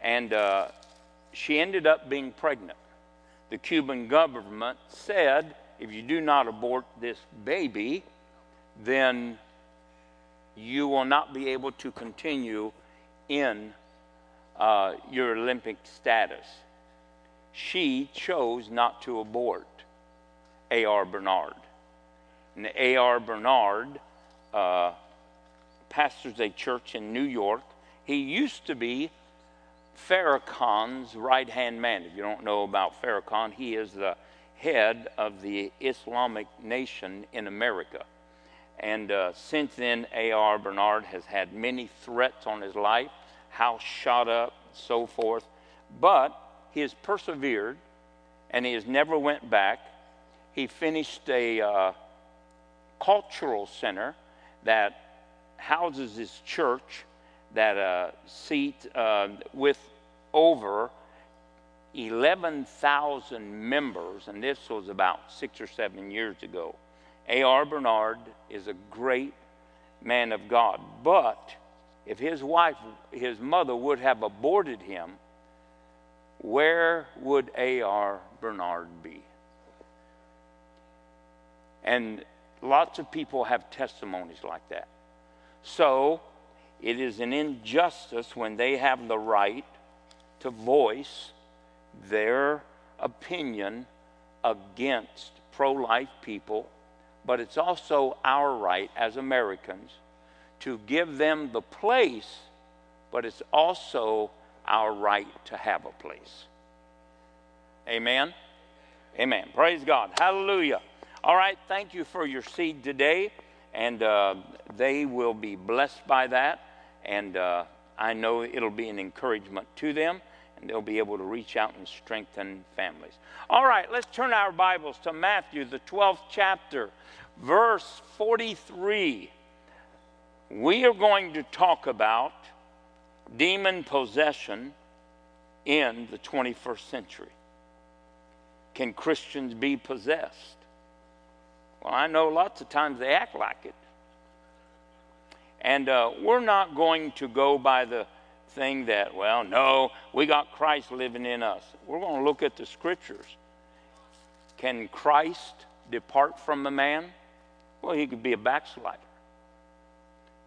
[SPEAKER 16] and uh, she ended up being pregnant. The Cuban government said if you do not abort this baby, then you will not be able to continue in uh, your Olympic status. She chose not to abort A.R. Bernard. And A.R. Bernard uh, pastors a church in New York. He used to be Farrakhan's right hand man. If you don't know about Farrakhan, he is the head of the Islamic nation in America. And uh, since then, A.R. Bernard has had many threats on his life, house shot up, so forth. But he has persevered and he has never went back. He finished a uh, cultural center that houses his church that uh, seat uh, with over 11,000 members, and this was about six or seven years ago. A.R. Bernard is a great man of God, but if his wife, his mother, would have aborted him, where would A.R. Bernard be? And lots of people have testimonies like that. So, it is an injustice when they have the right to voice their opinion against pro life people, but it's also our right as Americans to give them the place, but it's also our right to have a place. Amen? Amen. Praise God. Hallelujah. All right, thank you for your seed today, and uh, they will be blessed by that, and uh, I know it'll be an encouragement to them and they'll be able to reach out and strengthen families. All right, let's turn our Bibles to Matthew, the 12th chapter, verse 43. We are going to talk about demon possession in the 21st century. Can Christians be possessed? Well, I know lots of times they act like it. And uh, we're not going to go by the thing that, well, no, we got Christ living in us. We're going to look at the scriptures Can Christ depart from a man? Well, he could be a backslider.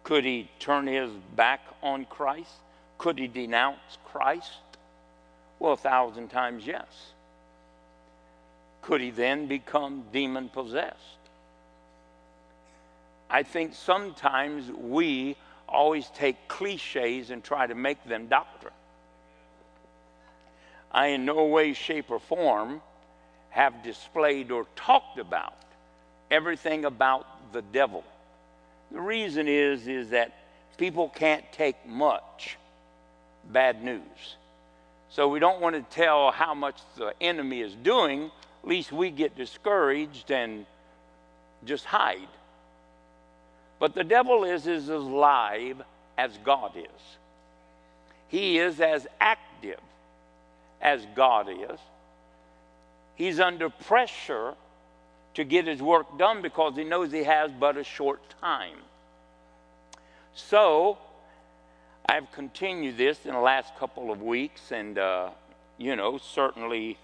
[SPEAKER 16] Could he turn his back on Christ? Could he denounce Christ? Well, a thousand times yes. Could he then become demon possessed? I think sometimes we always take cliches and try to make them doctrine. I, in no way, shape, or form, have displayed or talked about everything about the devil. The reason is is that people can't take much bad news. So we don't want to tell how much the enemy is doing, least we get discouraged and just hide. But the devil is, is as live as God is. He is as active as God is. He's under pressure to get his work done because he knows he has but a short time. So, I've continued this in the last couple of weeks, and, uh, you know, certainly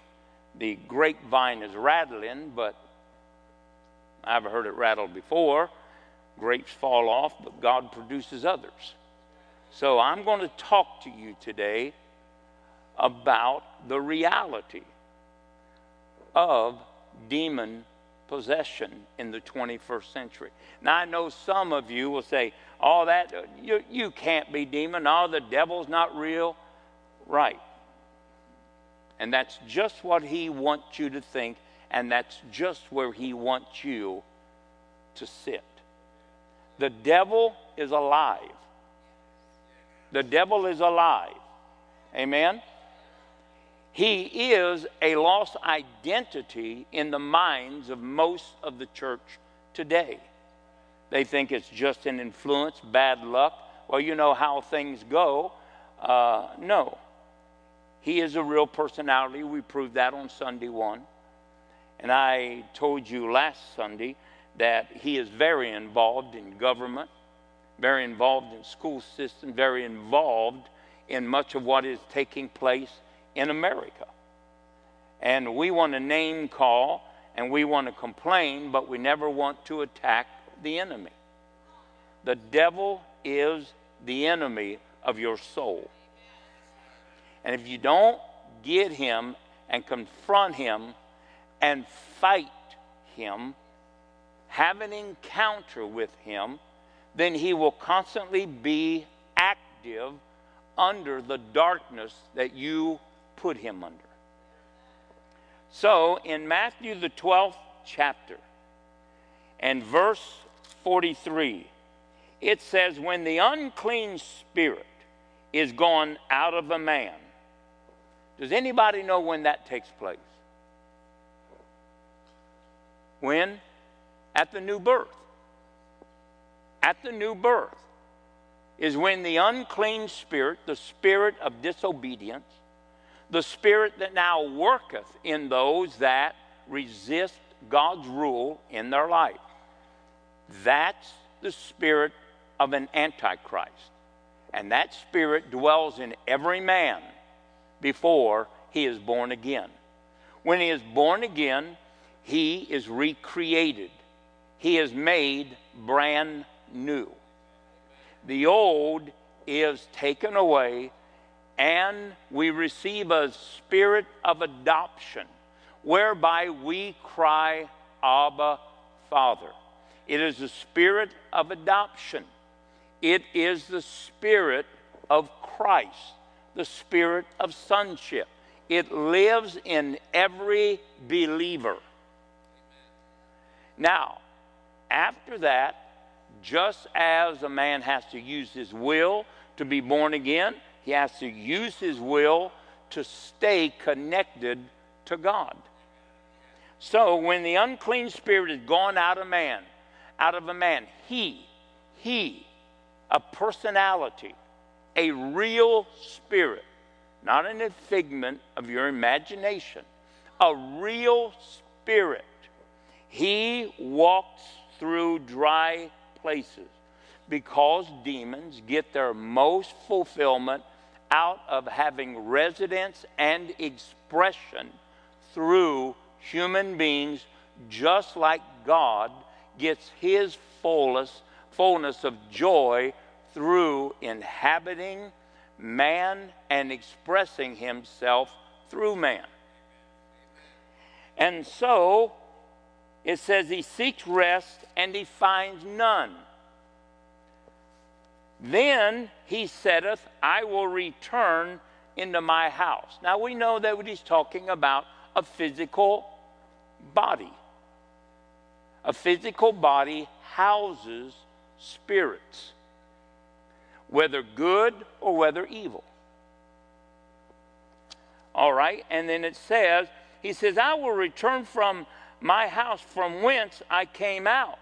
[SPEAKER 16] the grapevine is rattling, but I've heard it rattle before. Grapes fall off, but God produces others. So I'm going to talk to you today about the reality of demon possession in the 21st century. Now, I know some of you will say, "All that, you, you can't be demon. All the devil's not real. Right. And that's just what he wants you to think, and that's just where he wants you to sit. The devil is alive. The devil is alive. Amen? He is a lost identity in the minds of most of the church today. They think it's just an influence, bad luck. Well, you know how things go. Uh, no. He is a real personality. We proved that on Sunday one. And I told you last Sunday that he is very involved in government, very involved in school system, very involved in much of what is taking place in America. And we want to name call and we want to complain, but we never want to attack the enemy. The devil is the enemy of your soul. And if you don't get him and confront him and fight him, have an encounter with him, then he will constantly be active under the darkness that you put him under. So in Matthew, the 12th chapter, and verse 43, it says, When the unclean spirit is gone out of a man, does anybody know when that takes place? When? At the new birth. At the new birth is when the unclean spirit, the spirit of disobedience, the spirit that now worketh in those that resist God's rule in their life. That's the spirit of an antichrist. And that spirit dwells in every man before he is born again. When he is born again, he is recreated, he is made brand new. The old is taken away, and we receive a spirit of adoption whereby we cry, Abba, Father. It is the spirit of adoption. It is the spirit of Christ the spirit of sonship. It lives in every believer. Now, after that, just as a man has to use his will to be born again, he has to use his will to stay connected to God. So when the unclean spirit is gone out of man, out of a man, he, he, a personality, a real spirit, not an figment of your imagination, a real spirit. He walks through dry places because demons get their most fulfillment out of having residence and expression through human beings just like God gets his fullness, fullness of joy through inhabiting man and expressing himself through man. And so it says he seeks rest and he finds none. Then he saith, I will return into my house. Now we know that what he's talking about a physical body. A physical body houses spirits, whether good or whether evil. All right, and then it says, He says, I will return from my house from whence I came out.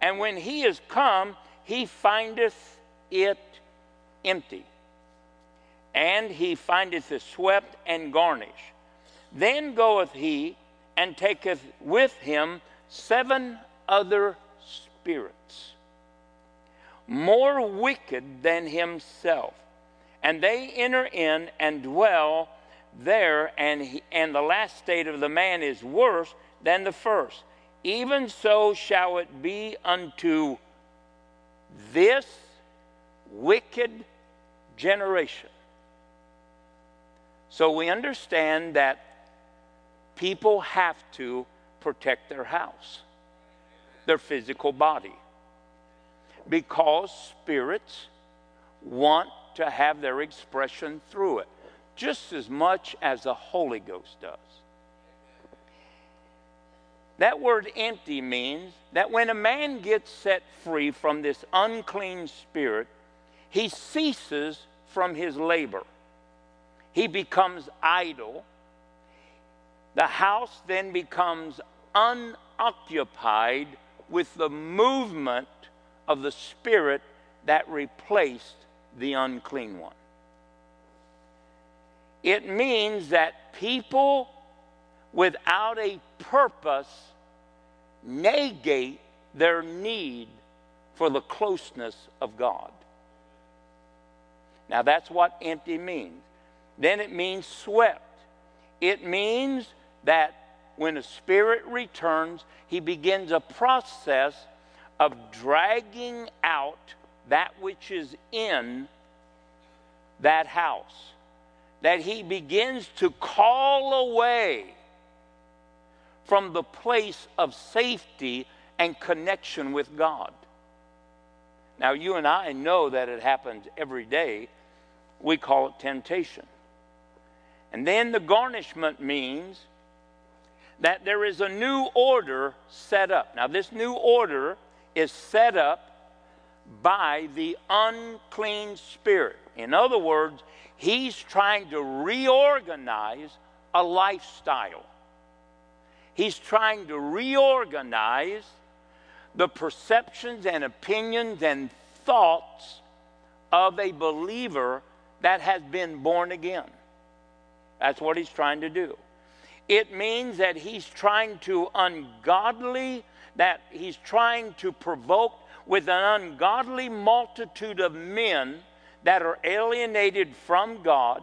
[SPEAKER 16] And when he is come, he findeth it empty. And he findeth it swept and garnished. Then goeth he and taketh with him seven other spirits, more wicked than himself. And they enter in and dwell there, and, he, and the last state of the man is worse than the first. Even so shall it be unto this wicked generation. So we understand that people have to protect their house, their physical body, because spirits want to have their expression through it, just as much as the Holy Ghost does. That word empty means that when a man gets set free from this unclean spirit, he ceases from his labor. He becomes idle. The house then becomes unoccupied with the movement of the spirit that replaced the unclean one. It means that people without a purpose negate their need for the closeness of God. Now, that's what empty means. Then it means swept. It means that when a spirit returns, he begins a process of dragging out that which is in that house. That he begins to call away from the place of safety and connection with God. Now, you and I know that it happens every day. We call it temptation. And then the garnishment means that there is a new order set up. Now, this new order is set up by the unclean spirit. In other words, he's trying to reorganize a lifestyle. He's trying to reorganize the perceptions and opinions and thoughts of a believer that has been born again. That's what he's trying to do. It means that he's trying to ungodly, that he's trying to provoke with an ungodly multitude of men that are alienated from God,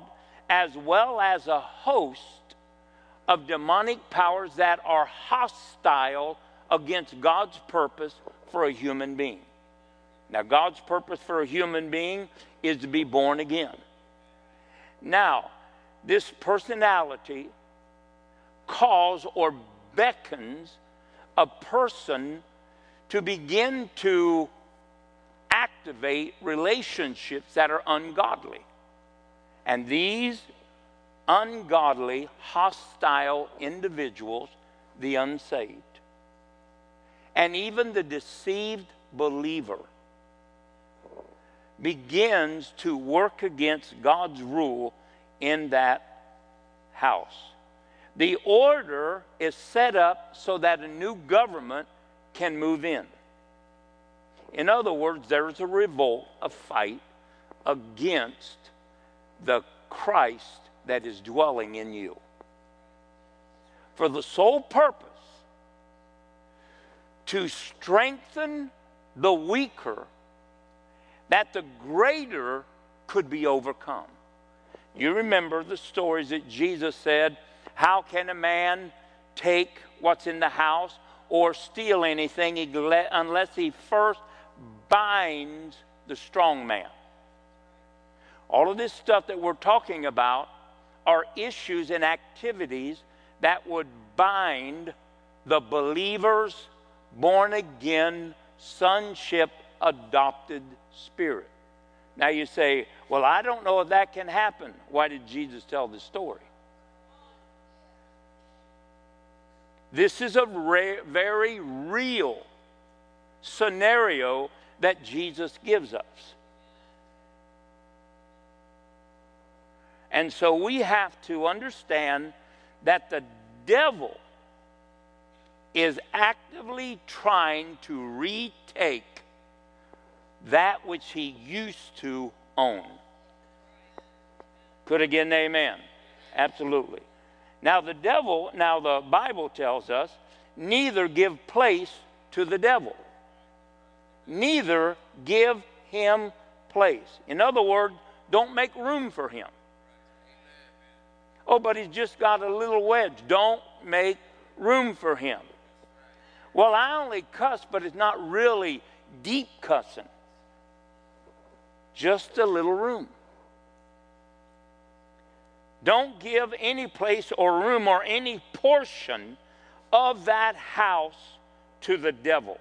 [SPEAKER 16] as well as a host of demonic powers that are hostile against God's purpose for a human being. Now, God's purpose for a human being is to be born again. Now, this personality calls or beckons a person to begin to activate relationships that are ungodly. And these ungodly, hostile individuals, the unsaved, and even the deceived believer begins to work against God's rule in that house. The order is set up so that a new government can move in. In other words, there is a revolt, a fight against the Christ that is dwelling in you. For the sole purpose to strengthen the weaker, that the greater could be overcome. You remember the stories that Jesus said, How can a man take what's in the house or steal anything unless he first binds the strong man. All of this stuff that we're talking about are issues and activities that would bind the believer's born again sonship adopted spirit. Now you say, Well, I don't know if that can happen. Why did Jesus tell the story? This is a re- very real scenario that Jesus gives us. And so we have to understand that the devil is actively trying to retake that which he used to own. Could again, amen. Absolutely. Now, the devil, now the Bible tells us, neither give place to the devil. Neither give him place. In other words, don't make room for him. Oh, but he's just got a little wedge. Don't make room for him. Well, I only cuss, but it's not really deep cussing. Just a little room. Don't give any place or room or any portion of that house to the devil.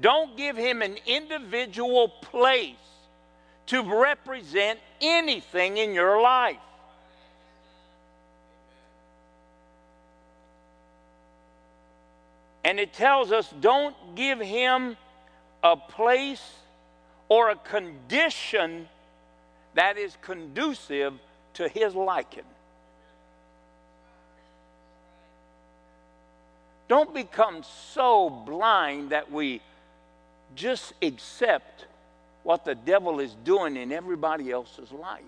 [SPEAKER 16] Don't give him an individual place to represent anything in your life. And it tells us don't give him a place or a condition that is conducive to his liking. Don't become so blind that we just accept what the devil is doing in everybody else's life.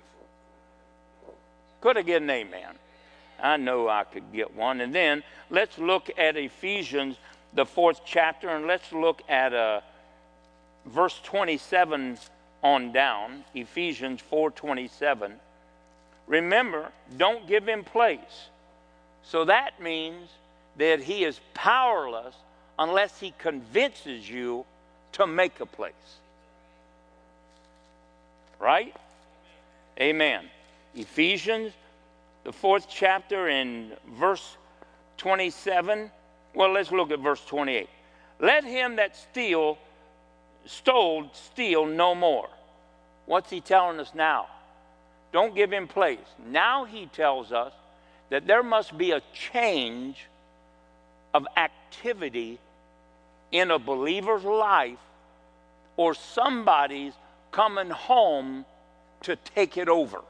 [SPEAKER 16] Could I get an amen? I know I could get one. And then let's look at Ephesians, the fourth chapter, and let's look at uh, verse 27 on down. Ephesians 4:27. Remember, don't give him place. So that means that he is powerless unless he convinces you to make a place. Right? Amen. Ephesians, the fourth chapter, in verse 27. Well, let's look at verse 28. Let him that steal, stole, steal no more. What's he telling us now? Don't give him place. Now he tells us that there must be a change of activity in a believer's life or somebody's coming home to take it over.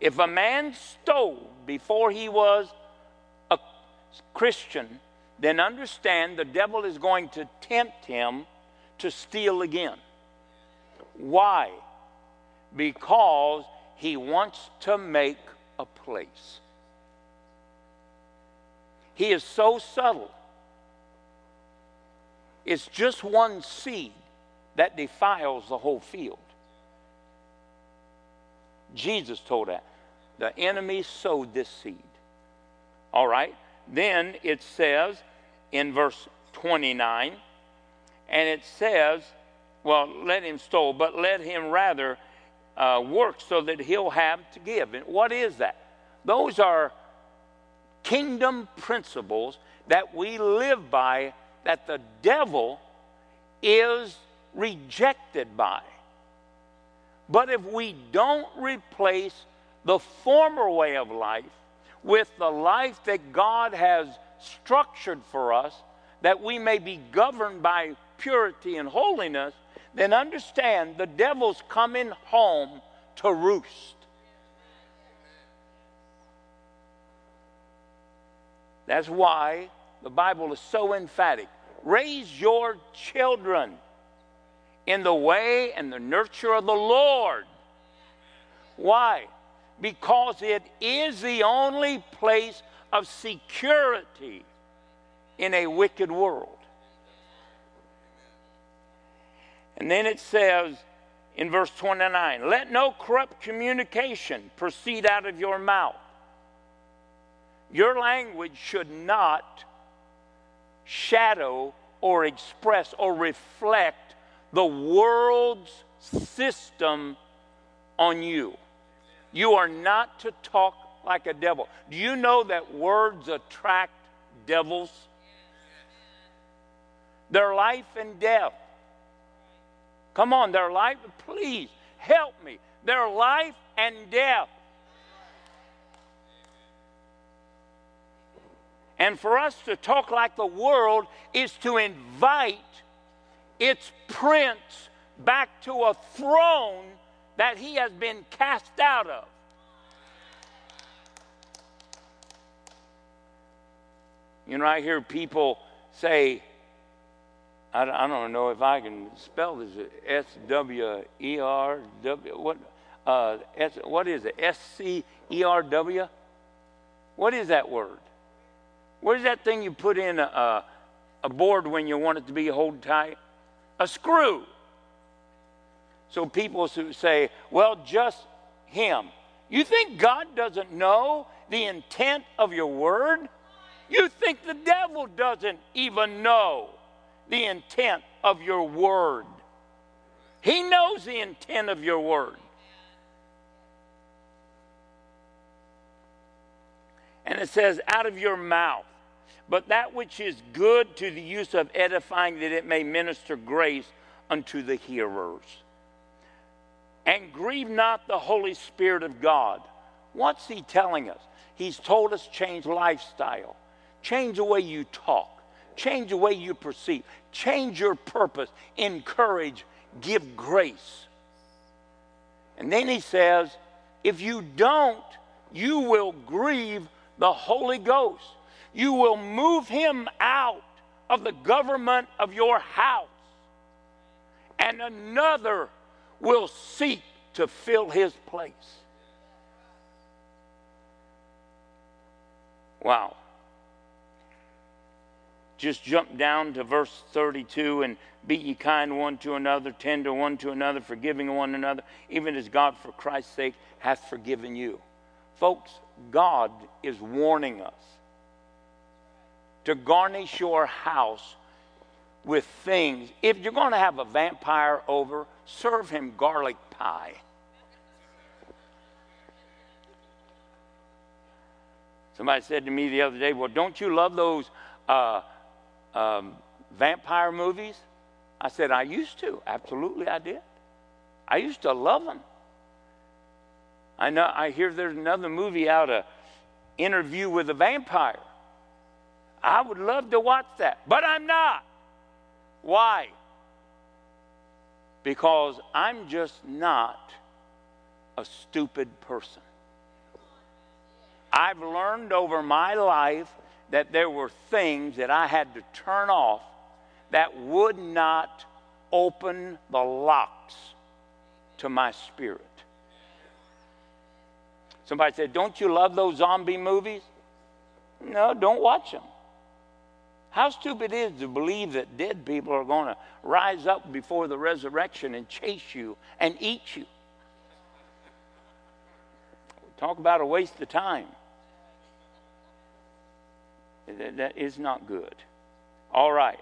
[SPEAKER 16] If a man stole before he was a Christian, then understand the devil is going to tempt him to steal again. Why? because he wants to make a place. He is so subtle. It's just one seed that defiles the whole field. Jesus told that. The enemy sowed this seed. All right? Then it says in verse 29, and it says, well, let him stole, but let him rather uh, work so that he'll have to give. And what is that? Those are kingdom principles that we live by that the devil is rejected by. But if we don't replace the former way of life with the life that God has structured for us, that we may be governed by purity and holiness, then understand the devil's coming home to roost. That's why the Bible is so emphatic. Raise your children in the way and the nurture of the Lord. Why? Because it is the only place of security in a wicked world. And then it says in verse 29 let no corrupt communication proceed out of your mouth. Your language should not shadow or express or reflect the world's system on you. You are not to talk like a devil. Do you know that words attract devils? Their life and death. Come on, their life, please help me. Their life and death. And for us to talk like the world is to invite its prince back to a throne that he has been cast out of. You know, I hear people say, I, I don't know if I can spell this, S W E R W, what, uh, S, what is it? S C E R W? What is that word? What is that thing you put in a, a, a board when you want it to be hold tight? A screw. So people say, well, just him. You think God doesn't know the intent of your word? You think the devil doesn't even know the intent of your word. He knows the intent of your word. And it says, out of your mouth. But that which is good to the use of edifying, that it may minister grace unto the hearers. And grieve not the Holy Spirit of God. What's he telling us? He's told us change lifestyle, change the way you talk, change the way you perceive, change your purpose, encourage, give grace. And then he says, if you don't, you will grieve the Holy Ghost. You will move him out of the government of your house, and another will seek to fill his place. Wow. Just jump down to verse 32 and be ye kind one to another, tender one to another, forgiving one another, even as God for Christ's sake hath forgiven you. Folks, God is warning us to garnish your house with things. If you're going to have a vampire over, serve him garlic pie. Somebody said to me the other day, Well, don't you love those uh, um, vampire movies? I said, I used to. Absolutely, I did. I used to love them. I know. I hear there's another movie out, a interview with a vampire. I would love to watch that, but I'm not. Why? Because I'm just not a stupid person. I've learned over my life that there were things that I had to turn off that would not open the locks to my spirit. Somebody said, Don't you love those zombie movies? No, don't watch them. How stupid it is to believe that dead people are going to rise up before the resurrection and chase you and eat you? Talk about a waste of time. That is not good. All right.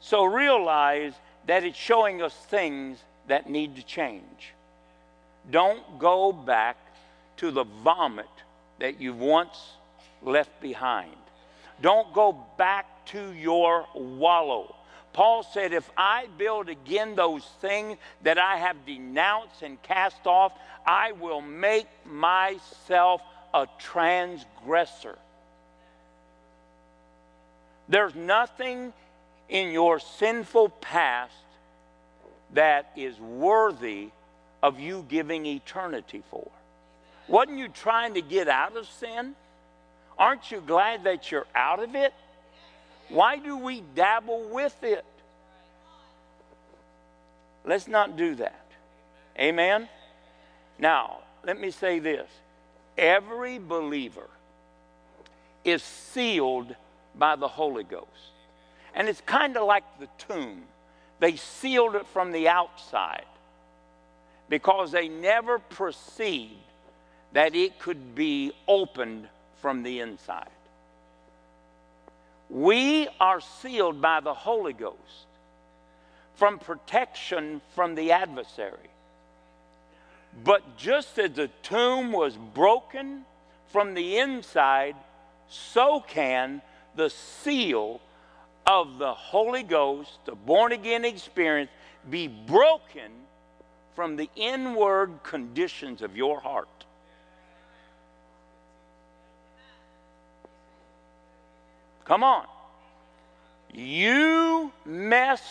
[SPEAKER 16] So realize that it's showing us things that need to change. Don't go back to the vomit that you've once left behind. Don't go back to your wallow. Paul said, If I build again those things that I have denounced and cast off, I will make myself a transgressor. There's nothing in your sinful past that is worthy of you giving eternity for. Wasn't you trying to get out of sin? Aren't you glad that you're out of it? Why do we dabble with it? Let's not do that. Amen? Now, let me say this every believer is sealed by the Holy Ghost. And it's kind of like the tomb. They sealed it from the outside because they never perceived that it could be opened from the inside. We are sealed by the Holy Ghost from protection from the adversary. But just as the tomb was broken from the inside, so can the seal of the Holy Ghost, the born again experience, be broken from the inward conditions of your heart. Come on. You mess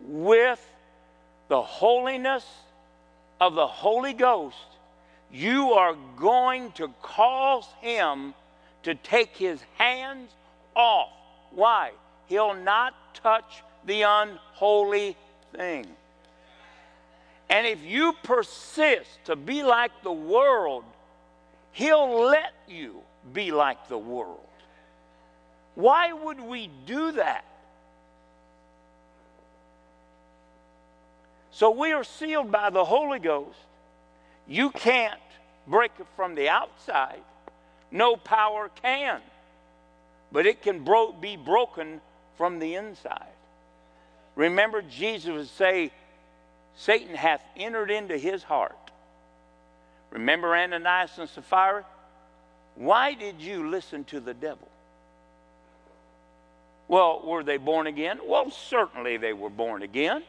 [SPEAKER 16] with the holiness of the Holy Ghost, you are going to cause him to take his hands off. Why? He'll not touch the unholy thing. And if you persist to be like the world, he'll let you be like the world. Why would we do that? So we are sealed by the Holy Ghost. You can't break it from the outside. No power can. But it can bro- be broken from the inside. Remember, Jesus would say, Satan hath entered into his heart. Remember Ananias and Sapphira? Why did you listen to the devil? Well, were they born again? Well, certainly they were born again.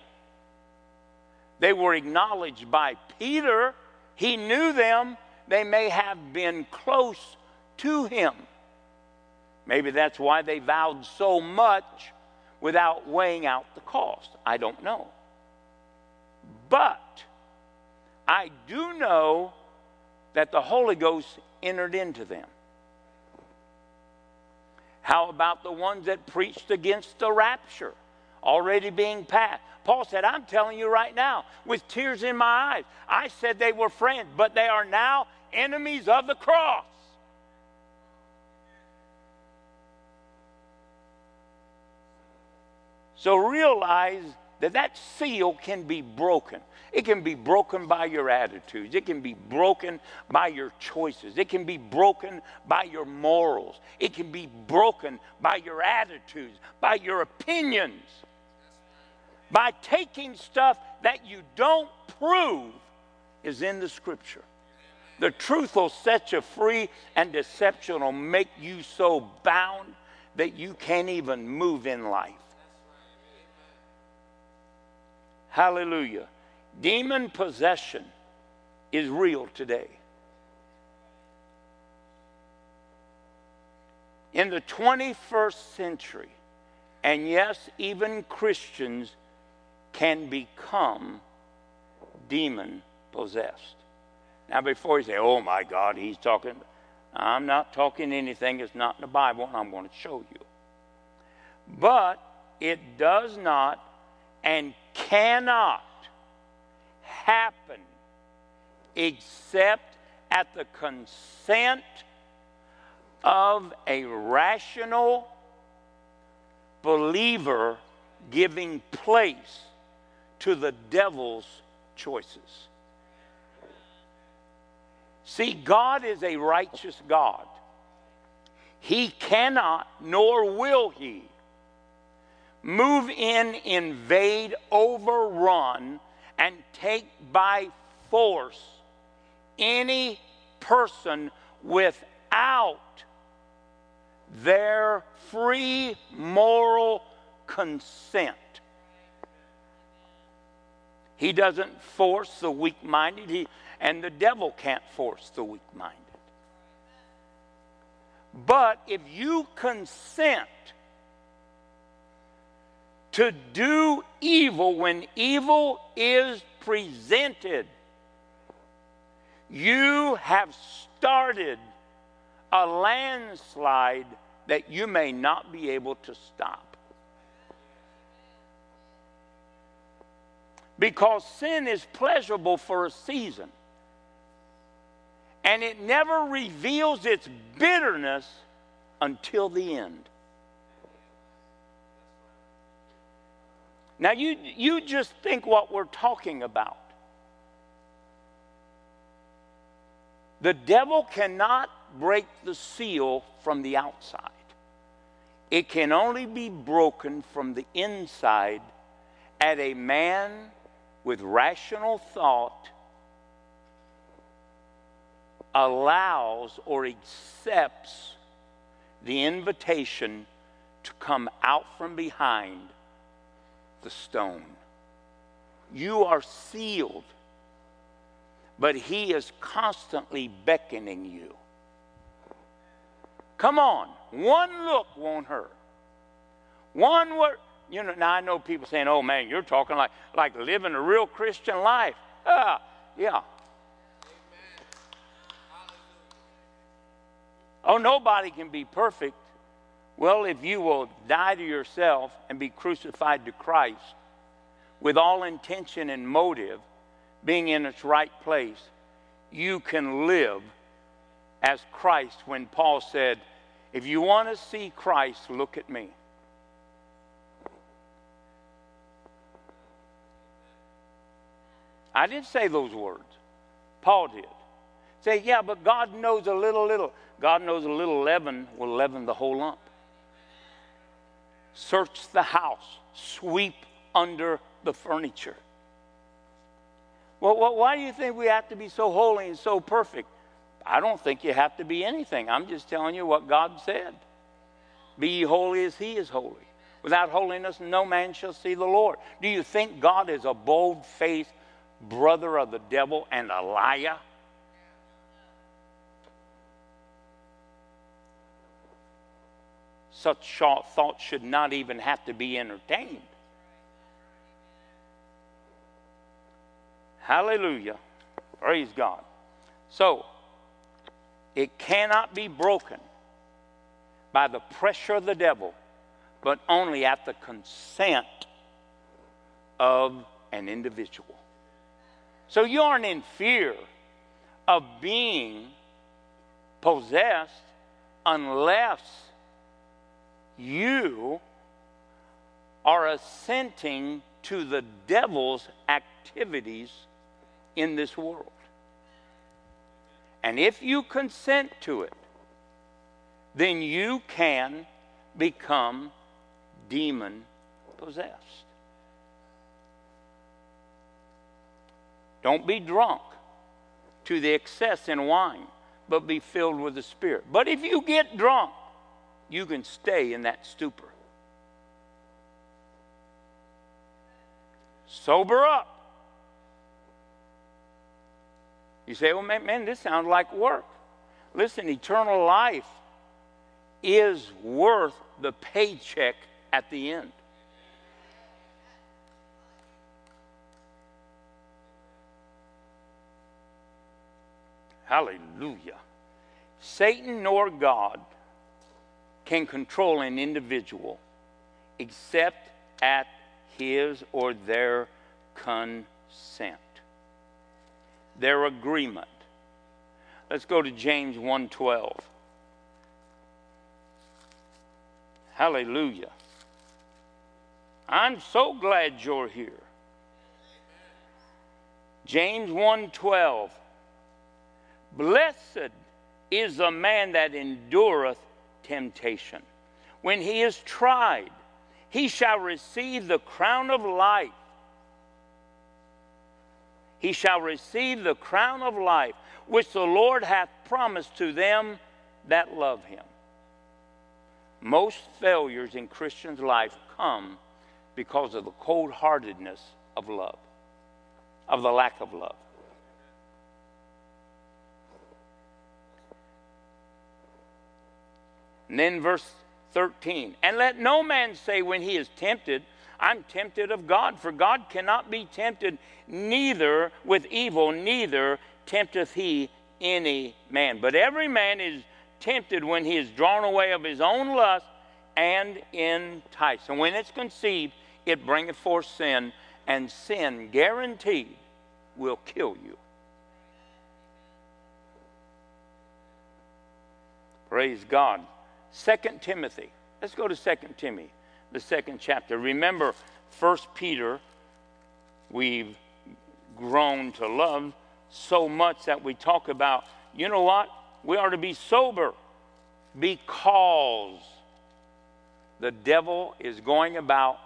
[SPEAKER 16] They were acknowledged by Peter. He knew them. They may have been close to him. Maybe that's why they vowed so much without weighing out the cost. I don't know. But I do know that the Holy Ghost entered into them. How about the ones that preached against the rapture already being passed? Paul said, I'm telling you right now, with tears in my eyes, I said they were friends, but they are now enemies of the cross. So realize that that seal can be broken. It can be broken by your attitudes. It can be broken by your choices. It can be broken by your morals. It can be broken by your attitudes, by your opinions by taking stuff that you don't prove is in the scripture. The truth will set you free, and deception will make you so bound that you can't even move in life. Hallelujah. Demon possession is real today. In the 21st century, and yes, even Christians can become demon possessed. Now, before you say, oh my God, he's talking, I'm not talking anything that's not in the Bible, and I'm going to show you. But it does not and cannot happen except at the consent of a rational believer giving place to the devil's choices. See, God is a righteous God. He cannot, nor will he, move in, invade, overrun, and take by force any person without their free moral consent. He doesn't force the weak minded, and the devil can't force the weak minded. But if you consent to do evil when evil is presented, you have started a landslide that you may not be able to stop. because sin is pleasurable for a season. And it never reveals its bitterness until the end. Now, you, you just think what we're talking about. The devil cannot break the seal from the outside. It can only be broken from the inside at a man with rational thought allows or accepts the invitation to come out from behind the stone. You are sealed, but He is constantly beckoning you. Come on, one look won't hurt. One word, you know. Now I know people saying, "Oh man, you're talking like like living a real Christian life." Ah, yeah. Oh, nobody can be perfect. Well, if you will die to yourself and be crucified to Christ with all intention and motive being in its right place, you can live as Christ when Paul said, If you want to see Christ, look at me. I didn't say those words. Paul did. Say, yeah, but God knows a little, little. God knows a little leaven will leaven the whole lump. Search the house, sweep under the furniture. Well, well, why do you think we have to be so holy and so perfect? I don't think you have to be anything. I'm just telling you what God said. Be holy as he is holy. Without holiness, no man shall see the Lord. Do you think God is a bold faced brother of the devil and a liar? Such thoughts should not even have to be entertained. Hallelujah. Praise God. So, it cannot be broken by the pressure of the devil, but only at the consent of an individual. So you aren't in fear of being possessed unless you are assenting to the devil's activities in this world. And if you consent to it, then you can become demon possessed. Don't be drunk to the excess in wine, but be filled with the Spirit. But if you get drunk, you can stay in that stupor. Sober up. You say, well, man, man, this sounds like work. Listen, eternal life is worth the paycheck at the end. Hallelujah. Satan nor God can control an individual except at his or their consent, their agreement. Let's go to James 1:12. Hallelujah. I'm so glad you're here. James 1:12 Blessed is the man that endureth temptation. When he is tried, he shall receive the crown of life. He shall receive the crown of life which the Lord hath promised to them that love him. Most failures in Christians' life come because of the cold heartedness of love, of the lack of love. And then verse 13, and let no man say when he is tempted, I'm tempted of God, for God cannot be tempted neither with evil, neither tempteth he any man. But every man is tempted when he is drawn away of his own lust and enticed. And when it's conceived, it bringeth forth sin, and sin guaranteed will kill you. Praise God. Second Timothy. Let's go to Second Timothy, the second chapter. Remember, First Peter, we've grown to love so much that we talk about, you know what? we are to be sober because the devil is going about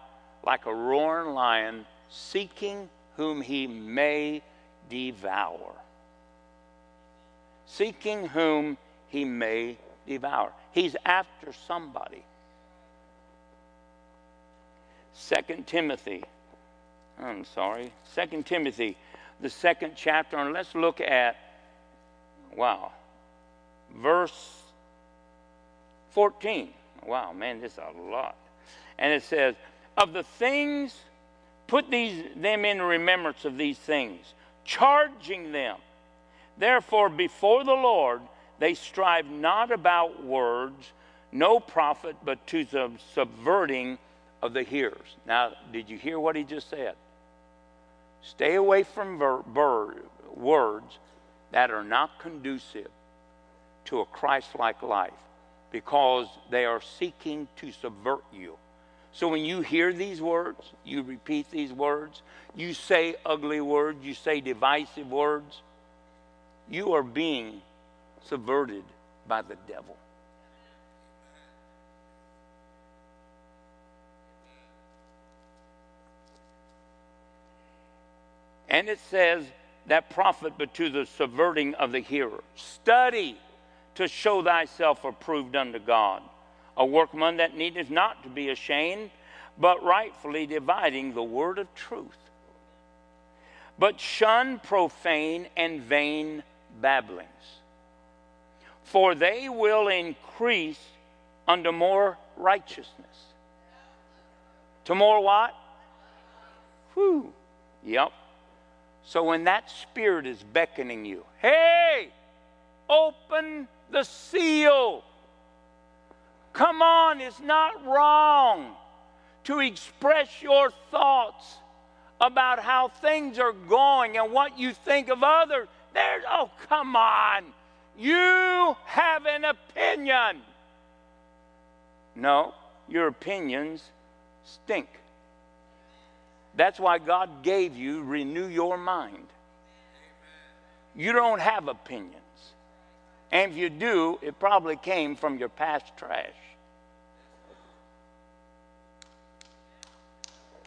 [SPEAKER 16] like a roaring lion, seeking whom he may devour. Seeking whom he may devour. He's after somebody. Second Timothy. I'm sorry. Second Timothy, the second chapter, and let's look at wow. Verse 14. Wow, man, this is a lot. And it says, Of the things, put these them in remembrance of these things, charging them. Therefore, before the Lord, they strive not about words, no profit, but to the subverting of the hearers. Now, did you hear what he just said? Stay away from ver- ver- words that are not conducive to a Christ like life because they are seeking to subvert you. So when you hear these words, you repeat these words, you say ugly words, you say divisive words, you are being subverted by the devil. And it says that profit but to the subverting of the hearer. Study to show thyself approved unto God, a workman that needeth not to be ashamed, but rightfully dividing the word of truth. But shun profane and vain babblings, for they will increase unto more righteousness. To more what? Whew. Yep. So when that spirit is beckoning you, hey, open the seal. Come on, it's not wrong to express your thoughts about how things are going and what you think of others. There's, oh, come on. You have an opinion. No, your opinions stink. That's why God gave you renew your mind. You don't have opinions. And if you do, it probably came from your past trash.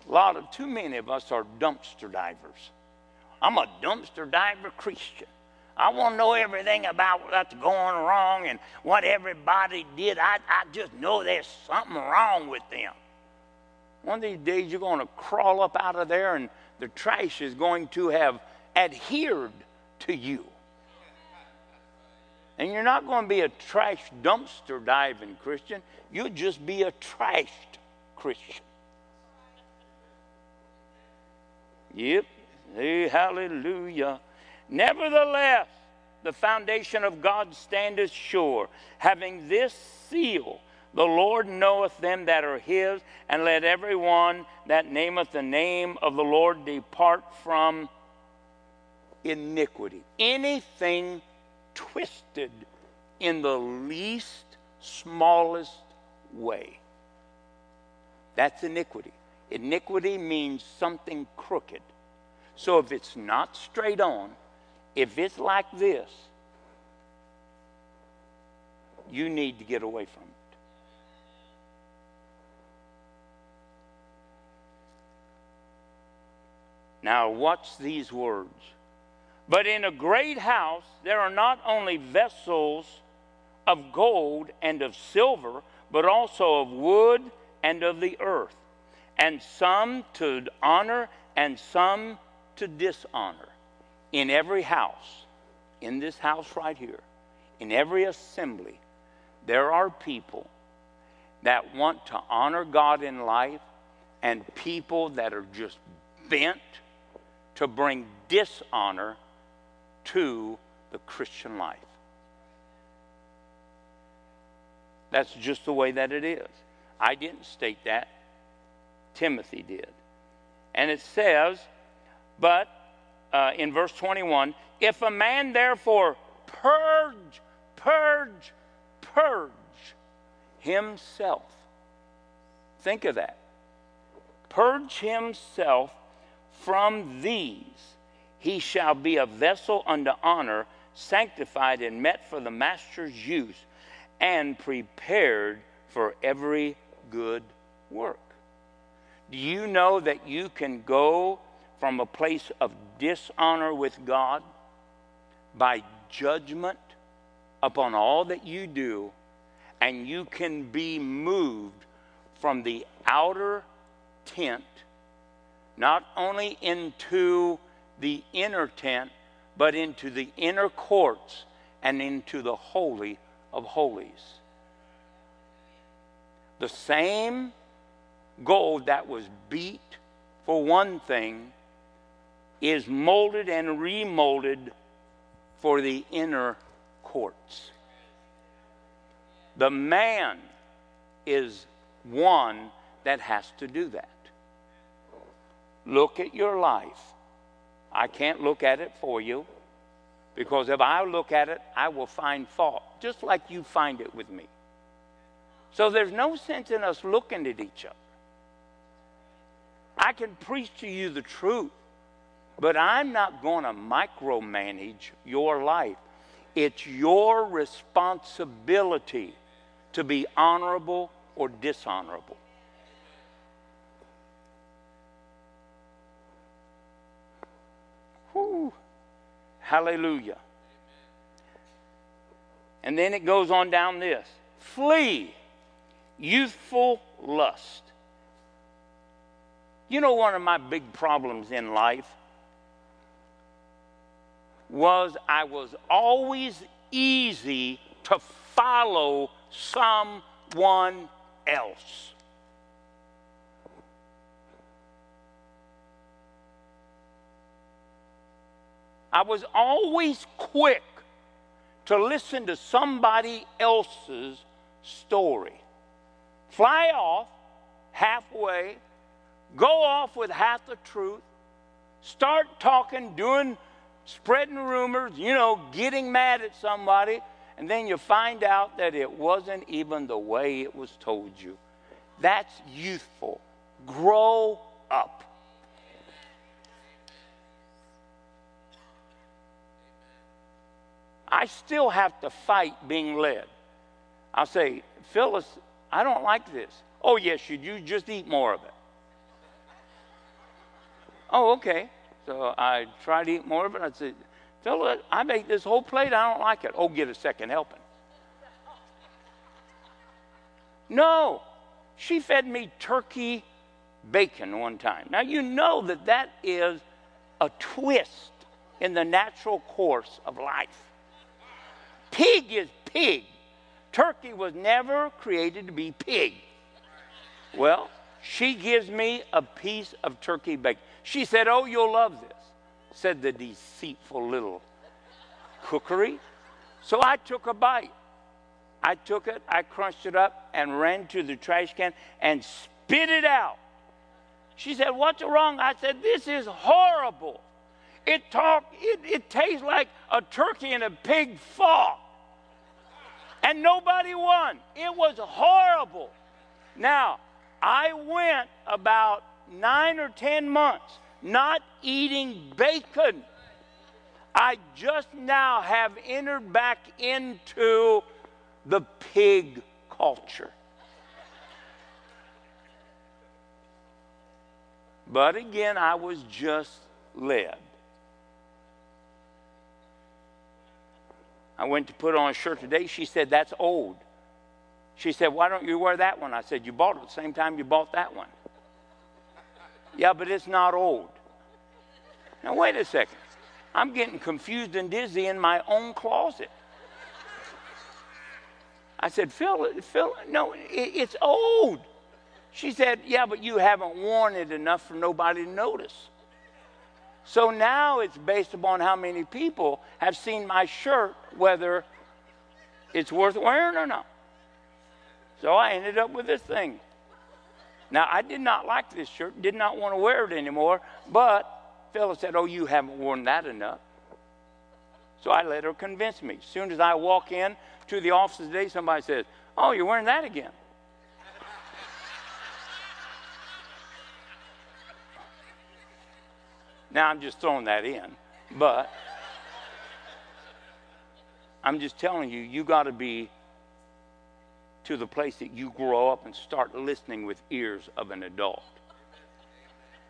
[SPEAKER 16] A lot of, too many of us are dumpster divers. I'm a dumpster diver Christian. I want to know everything about what's going wrong and what everybody did. I, I just know there's something wrong with them. One of these days you're going to crawl up out of there and the trash is going to have adhered to you. And you're not going to be a trash dumpster diving Christian. You'll just be a trashed Christian. Yep. Hey, hallelujah. Nevertheless, the foundation of God standeth sure, having this seal. The Lord knoweth them that are his, and let every one that nameth the name of the Lord depart from iniquity. Anything twisted in the least, smallest way. That's iniquity. Iniquity means something crooked. So if it's not straight on, if it's like this, you need to get away from it. Now, watch these words. But in a great house there are not only vessels of gold and of silver, but also of wood and of the earth, and some to honor and some to dishonor. In every house, in this house right here, in every assembly, there are people that want to honor God in life and people that are just bent to bring dishonor to the Christian life. That's just the way that it is. I didn't state that, Timothy did. And it says, but uh, in verse 21, if a man therefore purge, purge, purge himself, think of that. Purge himself from these he shall be a vessel unto honor, sanctified and met for the master's use, and prepared for every good work. Do you know that you can go from a place of dishonor with God by judgment upon all that you do, and you can be moved from the outer tent, not only into the inner tent, but into the inner courts and into the Holy of Holies. The same gold that was beat for one thing is molded and remolded for the inner courts. The man is one that has to do that. Look at your life. I can't look at it for you because if I look at it, I will find fault, just like you find it with me. So there's no sense in us looking at each other. I can preach to you the truth, but I'm not going to micromanage your life. It's your responsibility to be honorable or dishonorable. Whew. Hallelujah. And then it goes on down this flee youthful lust. You know, one of my big problems in life was I was always easy to follow someone else. I was always quick to listen to somebody else's story. Fly off halfway, go off with half the truth, start talking, doing, spreading rumors, you know, getting mad at somebody, and then you find out that it wasn't even the way it was told you. That's youthful. Grow up. I still have to fight being led. I'll say, Phyllis, I don't like this. Oh, yes, should you. Just eat more of it. Oh, okay. So I tried to eat more of it. I said, Phyllis, I ate this whole plate. I don't like it. Oh, get a second helping. No, she fed me turkey bacon one time. Now, you know that that is a twist in the natural course of life. Pig is pig. Turkey was never created to be pig. Well, she gives me a piece of turkey bacon. She said, Oh, you'll love this, said the deceitful little cookery. So I took a bite. I took it, I crunched it up, and ran to the trash can and spit it out. She said, What's wrong? I said, This is horrible. It, talk, it, it tastes like a turkey and a pig fought and nobody won. It was horrible. Now, I went about nine or ten months not eating bacon. I just now have entered back into the pig culture. But again, I was just led. I went to put on a shirt today. She said, That's old. She said, Why don't you wear that one? I said, You bought it the same time you bought that one. Yeah, but it's not old. Now, wait a second. I'm getting confused and dizzy in my own closet. I said, Phil, Phil, no, it, it's old. She said, Yeah, but you haven't worn it enough for nobody to notice. So now it's based upon how many people have seen my shirt, whether it's worth wearing or not. So I ended up with this thing. Now, I did not like this shirt, did not want to wear it anymore, but Phyllis said, Oh, you haven't worn that enough. So I let her convince me. As soon as I walk in to the office today, somebody says, Oh, you're wearing that again. Now I'm just throwing that in, but I'm just telling you, you got to be to the place that you grow up and start listening with ears of an adult.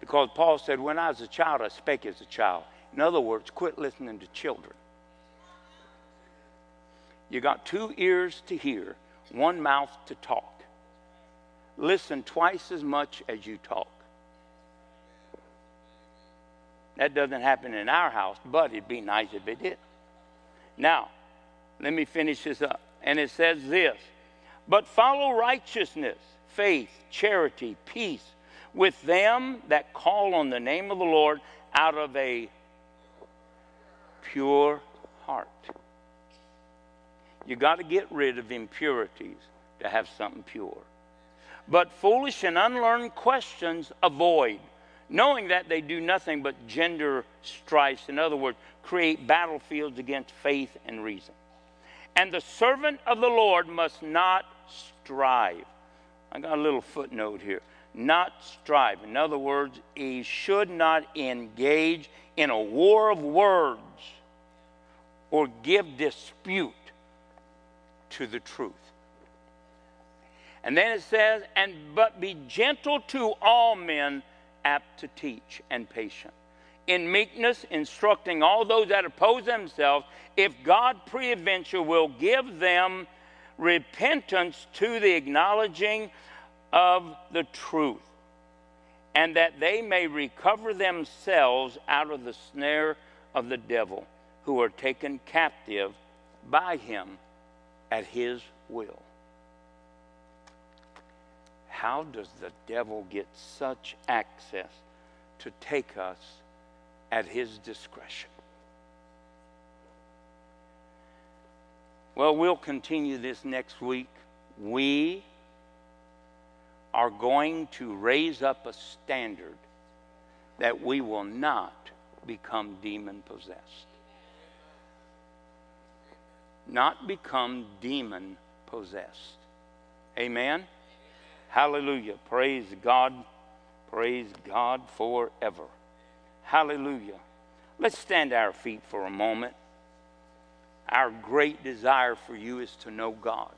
[SPEAKER 16] Because Paul said, When I was a child, I spake as a child. In other words, quit listening to children. You got two ears to hear, one mouth to talk. Listen twice as much as you talk. That doesn't happen in our house, but it'd be nice if it did. Now, let me finish this up. And it says this But follow righteousness, faith, charity, peace with them that call on the name of the Lord out of a pure heart. You got to get rid of impurities to have something pure. But foolish and unlearned questions avoid, knowing that they do nothing but gender strife. In other words, create battlefields against faith and reason. And the servant of the Lord must not strive. I got a little footnote here. Not strive. In other words, he should not engage in a war of words or give dispute to the truth. And then it says, and but be gentle to all men, apt to teach and patient. In meekness, instructing all those that oppose themselves, if God preadventure will give them repentance to the acknowledging of the truth, and that they may recover themselves out of the snare of the devil, who are taken captive by him at his will. How does the devil get such access to take us at his discretion? Well, we'll continue this next week. We are going to raise up a standard that we will not become demon possessed. Not become demon possessed. Amen? Hallelujah. Praise God. Praise God forever. Hallelujah. Let's stand our feet for a moment. Our great desire for you is to know God.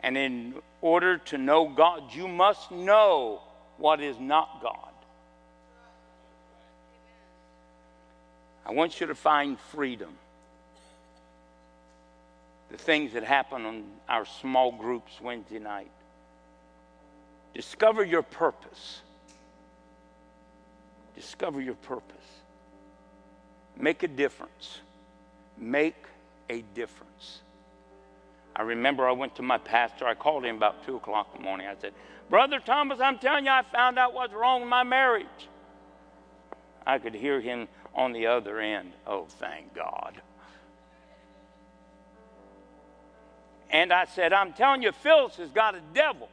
[SPEAKER 16] And in order to know God, you must know what is not God. I want you to find freedom. The things that happen on our small groups Wednesday night. Discover your purpose. Discover your purpose. Make a difference. Make a difference. I remember I went to my pastor. I called him about 2 o'clock in the morning. I said, Brother Thomas, I'm telling you, I found out what's wrong with my marriage. I could hear him on the other end. Oh, thank God. And I said, I'm telling you, Phyllis has got a devil.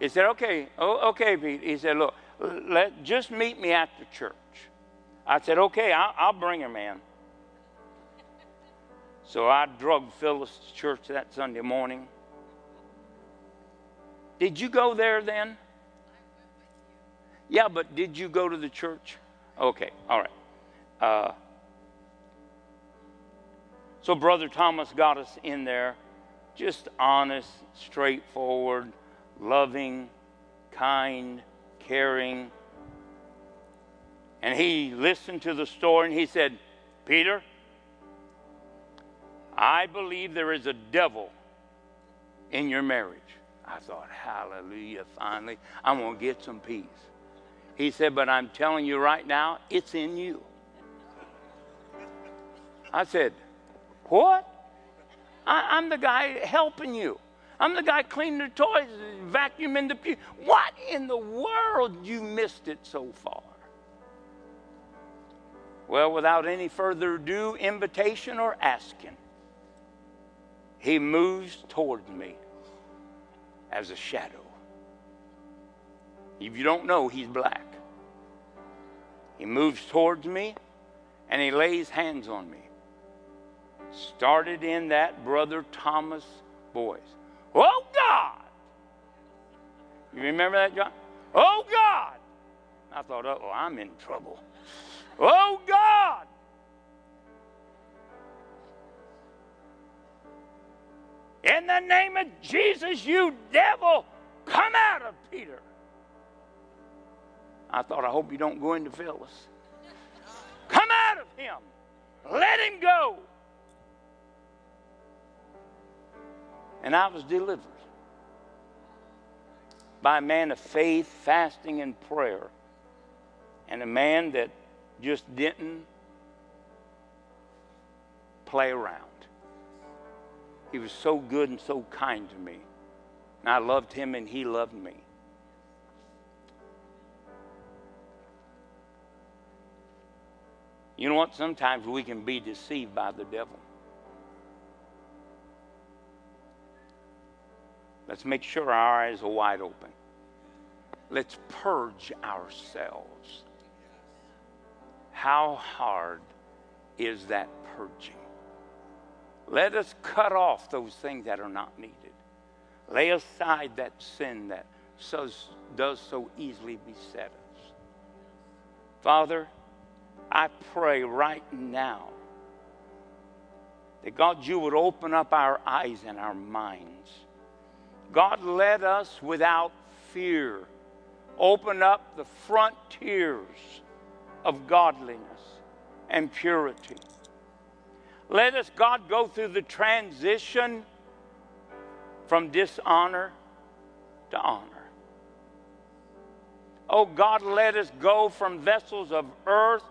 [SPEAKER 16] He said, okay, oh, okay, Pete. He said, look, let, just meet me after church. I said, okay, I'll, I'll bring her, man. So I drug Phyllis to church that Sunday morning. Did you go there then? Yeah, but did you go to the church? Okay, all right. Uh, so Brother Thomas got us in there, just honest, straightforward, loving, kind, caring. And he listened to the story and he said, Peter, I believe there is a devil in your marriage. I thought, hallelujah, finally, I'm going to get some peace. He said, but I'm telling you right now, it's in you. I said, what? I, am the guy helping you. I'm the guy cleaning the toys, vacuuming the pew. What in the world? You missed it so far. Well, without any further ado, invitation or asking, he moves toward me as a shadow. If you don't know, he's black. He moves towards me and he lays hands on me. Started in that brother Thomas voice. Oh God! You remember that, John? Oh God! I thought, oh, I'm in trouble. Oh God! In the name of Jesus, you devil, come out of Peter. I thought, I hope you don't go into Phyllis. Come out of him. Let him go. And I was delivered by a man of faith, fasting, and prayer, and a man that just didn't play around. He was so good and so kind to me. And I loved him and he loved me. You know what? Sometimes we can be deceived by the devil. Let's make sure our eyes are wide open. Let's purge ourselves. How hard is that purging? Let us cut off those things that are not needed. Lay aside that sin that so, does so easily beset us. Father, I pray right now that God, you would open up our eyes and our minds. God, let us without fear open up the frontiers of godliness and purity. Let us, God, go through the transition from dishonor to honor. Oh God, let us go from vessels of earth,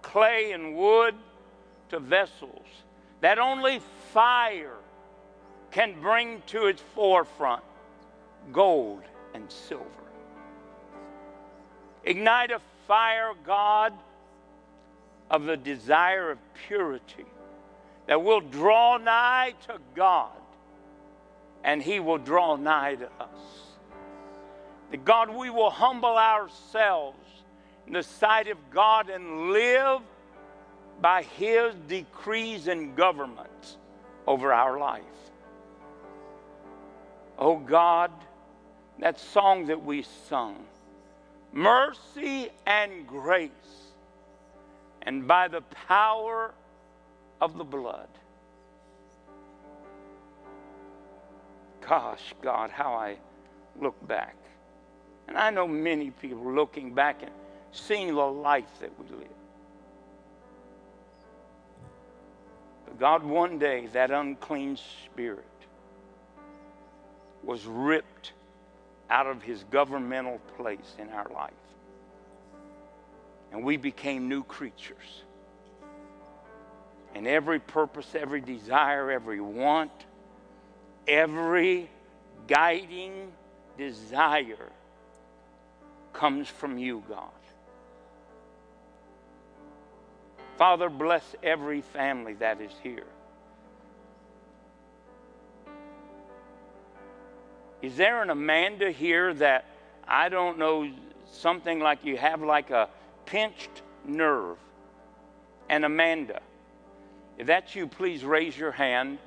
[SPEAKER 16] clay, and wood to vessels that only fire can bring to its forefront gold and silver. Ignite a fire, God, of the desire of purity that we'll draw nigh to God and He will draw nigh to us. That God, we will humble ourselves in the sight of God and live by His decrees and governments over our life. Oh God, that song that we sung, mercy and grace, and by the power of the blood. Gosh, God, how I look back. And I know many people looking back and seeing the life that we live. But God, one day that unclean spirit was ripped out of his governmental place in our life. And we became new creatures. And every purpose, every desire, every want, every guiding desire comes from you, God. Father, bless every family that is here. Is there an Amanda here that I don't know, something like you have like a pinched nerve? And Amanda, if that's you, please raise your hand.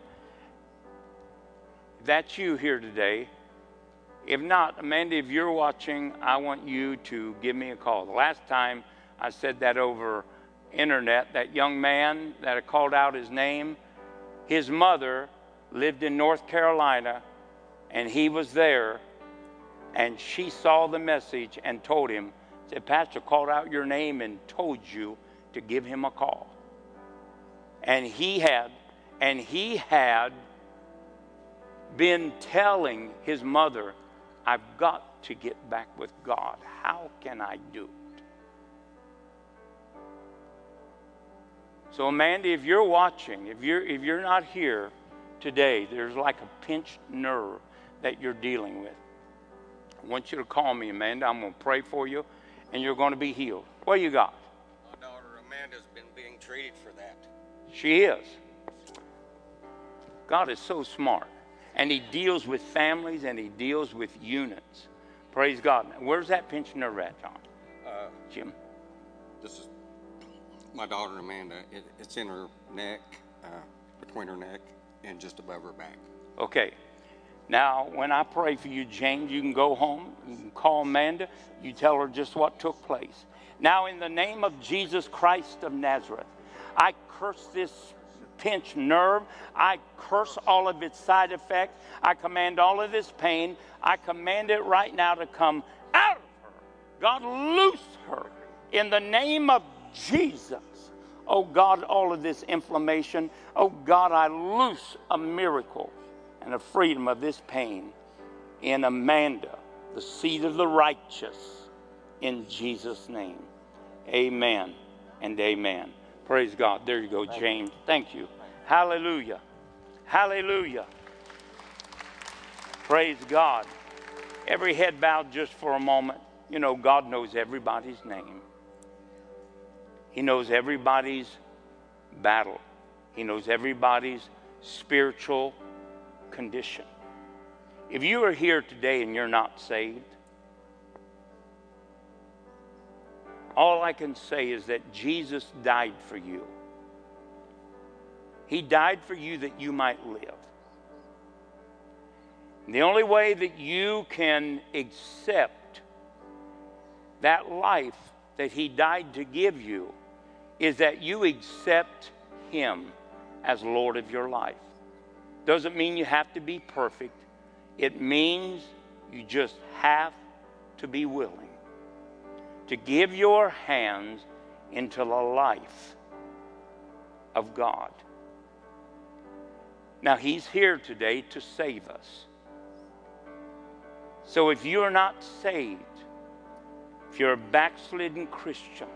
[SPEAKER 16] If that's you here today, if not, Amanda, if you're watching, I want you to give me a call. The last time I said that over internet, that young man that I called out his name, his mother lived in North Carolina, and he was there, and she saw the message and told him, said, Pastor called out your name and told you to give him a call. And he had, and he had been telling his mother, I've got to get back with God. How can I do it? So, Amanda, if you're watching, if you're, if you're not here today, there's like a pinched nerve that you're dealing with. I want you to call me, Amanda. I'm going to pray for you, and you're going to be healed. What you got?
[SPEAKER 18] My daughter Amanda's been being treated for that.
[SPEAKER 16] She is. God is so smart. And He deals with families and He deals with units. Praise God. Now, where's that pensioner at, John?
[SPEAKER 18] Uh,
[SPEAKER 16] Jim?
[SPEAKER 18] this is my daughter Amanda. It, it's in her neck, uh, between her neck and just above her back.
[SPEAKER 16] Okay. Now, when I pray for you, James, you can go home. You can call Amanda. You tell her just what took place. Now, in the name of Jesus Christ of Nazareth, I curse this pinched nerve. I curse all of its side effects. I command all of this pain. I command it right now to come out of her. God, loose her in the name of Jesus. Oh God, all of this inflammation. Oh God, I loose a miracle and the freedom of this pain in Amanda, the seed of the righteous, in Jesus' name. Amen and amen. Praise God. There you go, James. Thank you. Hallelujah. Hallelujah. Praise God. Every head bowed just for a moment. You know, God knows everybody's name. He knows everybody's battle. He knows everybody's spiritual condition. If you are here today and you're not saved, all I can say is that Jesus died for you. He died for you that you might live. The only way that you can accept that life that He died to give you is that you accept Him as Lord of your life. Doesn't mean you have to be perfect, it means you just have to be willing to give your hands into the life of God. Now, He's here today to save us. So if you're not saved, if you're a backslidden Christian,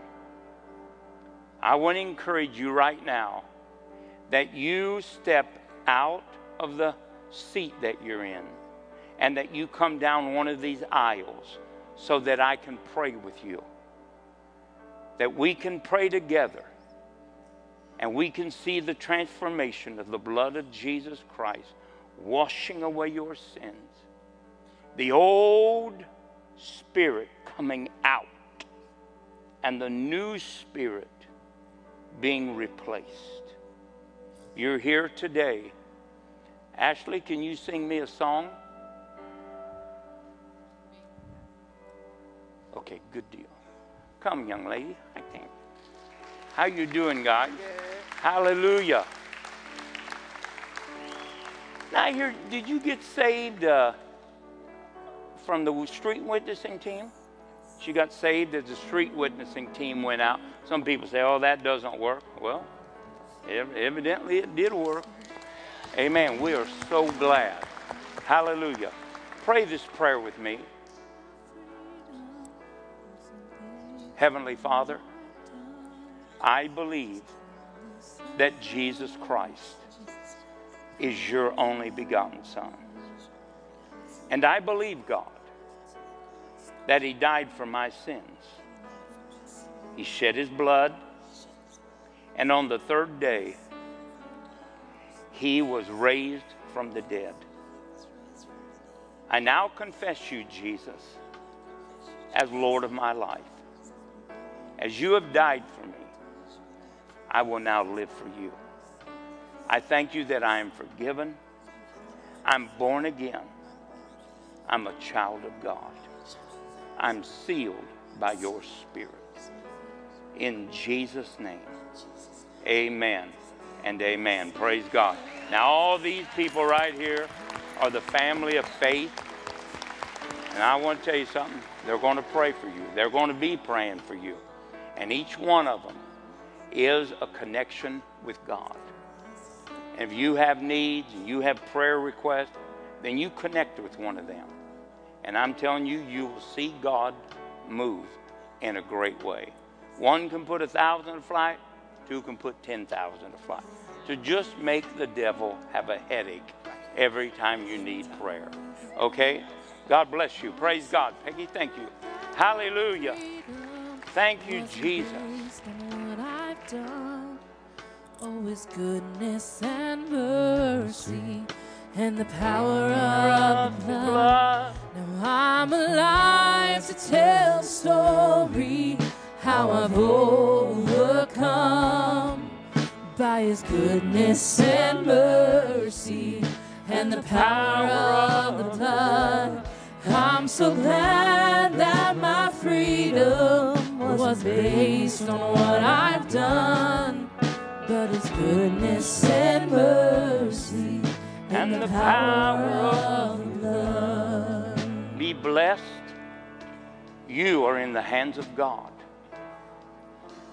[SPEAKER 16] I want to encourage you right now that you step out of the seat that you're in and that you come down one of these aisles so that I can pray with you. That we can pray together and we can see the transformation of the blood of Jesus Christ washing away your sins. The old spirit coming out and the new spirit being replaced. You're here today. Ashley, can you sing me a song? Okay, good deal. Come, young lady. I think. How you doing, God? Hallelujah. Now, here, did you get saved uh, from the street witnessing team? She got saved as the street witnessing team went out. Some people say, "Oh, that doesn't work." Well, ev- evidently it did work. Amen. We are so glad. Hallelujah. Pray this prayer with me. Heavenly Father, I believe that Jesus Christ is your only begotten Son. And I believe, God, that He died for my sins. He shed His blood, and on the third day, He was raised from the dead. I now confess you, Jesus, as Lord of my life. As you have died for me, I will now live for you. I thank you that I am forgiven. I'm born again. I'm a child of God. I'm sealed by your Spirit. In Jesus' name, amen and amen. Praise God. Now, all these people right here are the family of faith. And I want to tell you something. They're going to pray for you, they're going to be praying for you. And each one of them is a connection with God. And if you have needs, and you have prayer requests, then you connect with one of them. And I'm telling you, you will see God move in a great way. One can put a thousand a flight, two can put 10,000 a flight. To just make the devil have a headache every time you need prayer. Okay? God bless you. Praise God. Peggy, thank you. Hallelujah. Thank you, Jesus.
[SPEAKER 9] Oh, His goodness and mercy and the power of the blood. Now I'm alive to tell the story how I've overcome by His goodness and mercy and the power of the blood. I'm so glad that my freedom was based on what I've done. but His goodness and mercy
[SPEAKER 16] and the power of
[SPEAKER 9] love.
[SPEAKER 16] Be blessed. You are in the hands of God.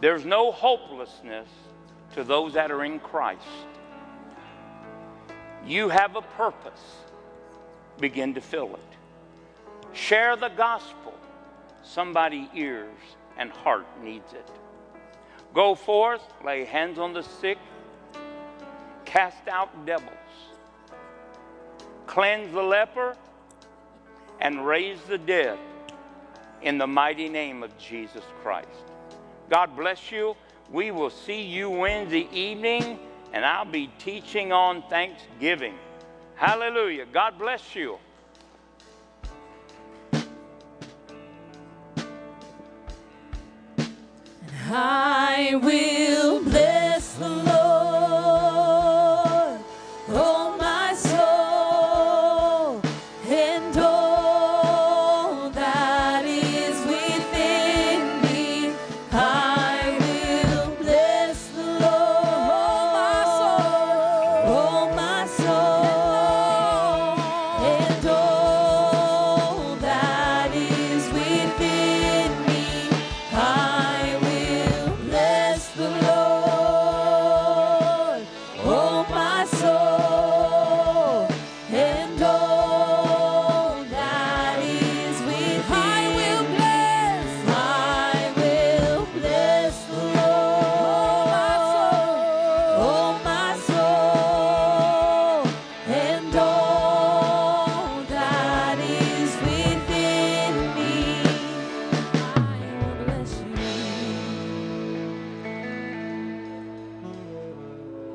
[SPEAKER 16] There's no hopelessness to those that are in Christ. You have a purpose. Begin to fill it. Share the gospel. Somebody ears and heart needs it. Go forth, lay hands on the sick, cast out devils, cleanse the leper, and raise the dead in the mighty name of Jesus Christ. God bless you. We will see you Wednesday evening, and I'll be teaching on Thanksgiving. Hallelujah. God bless you.
[SPEAKER 9] I will bless the Lord.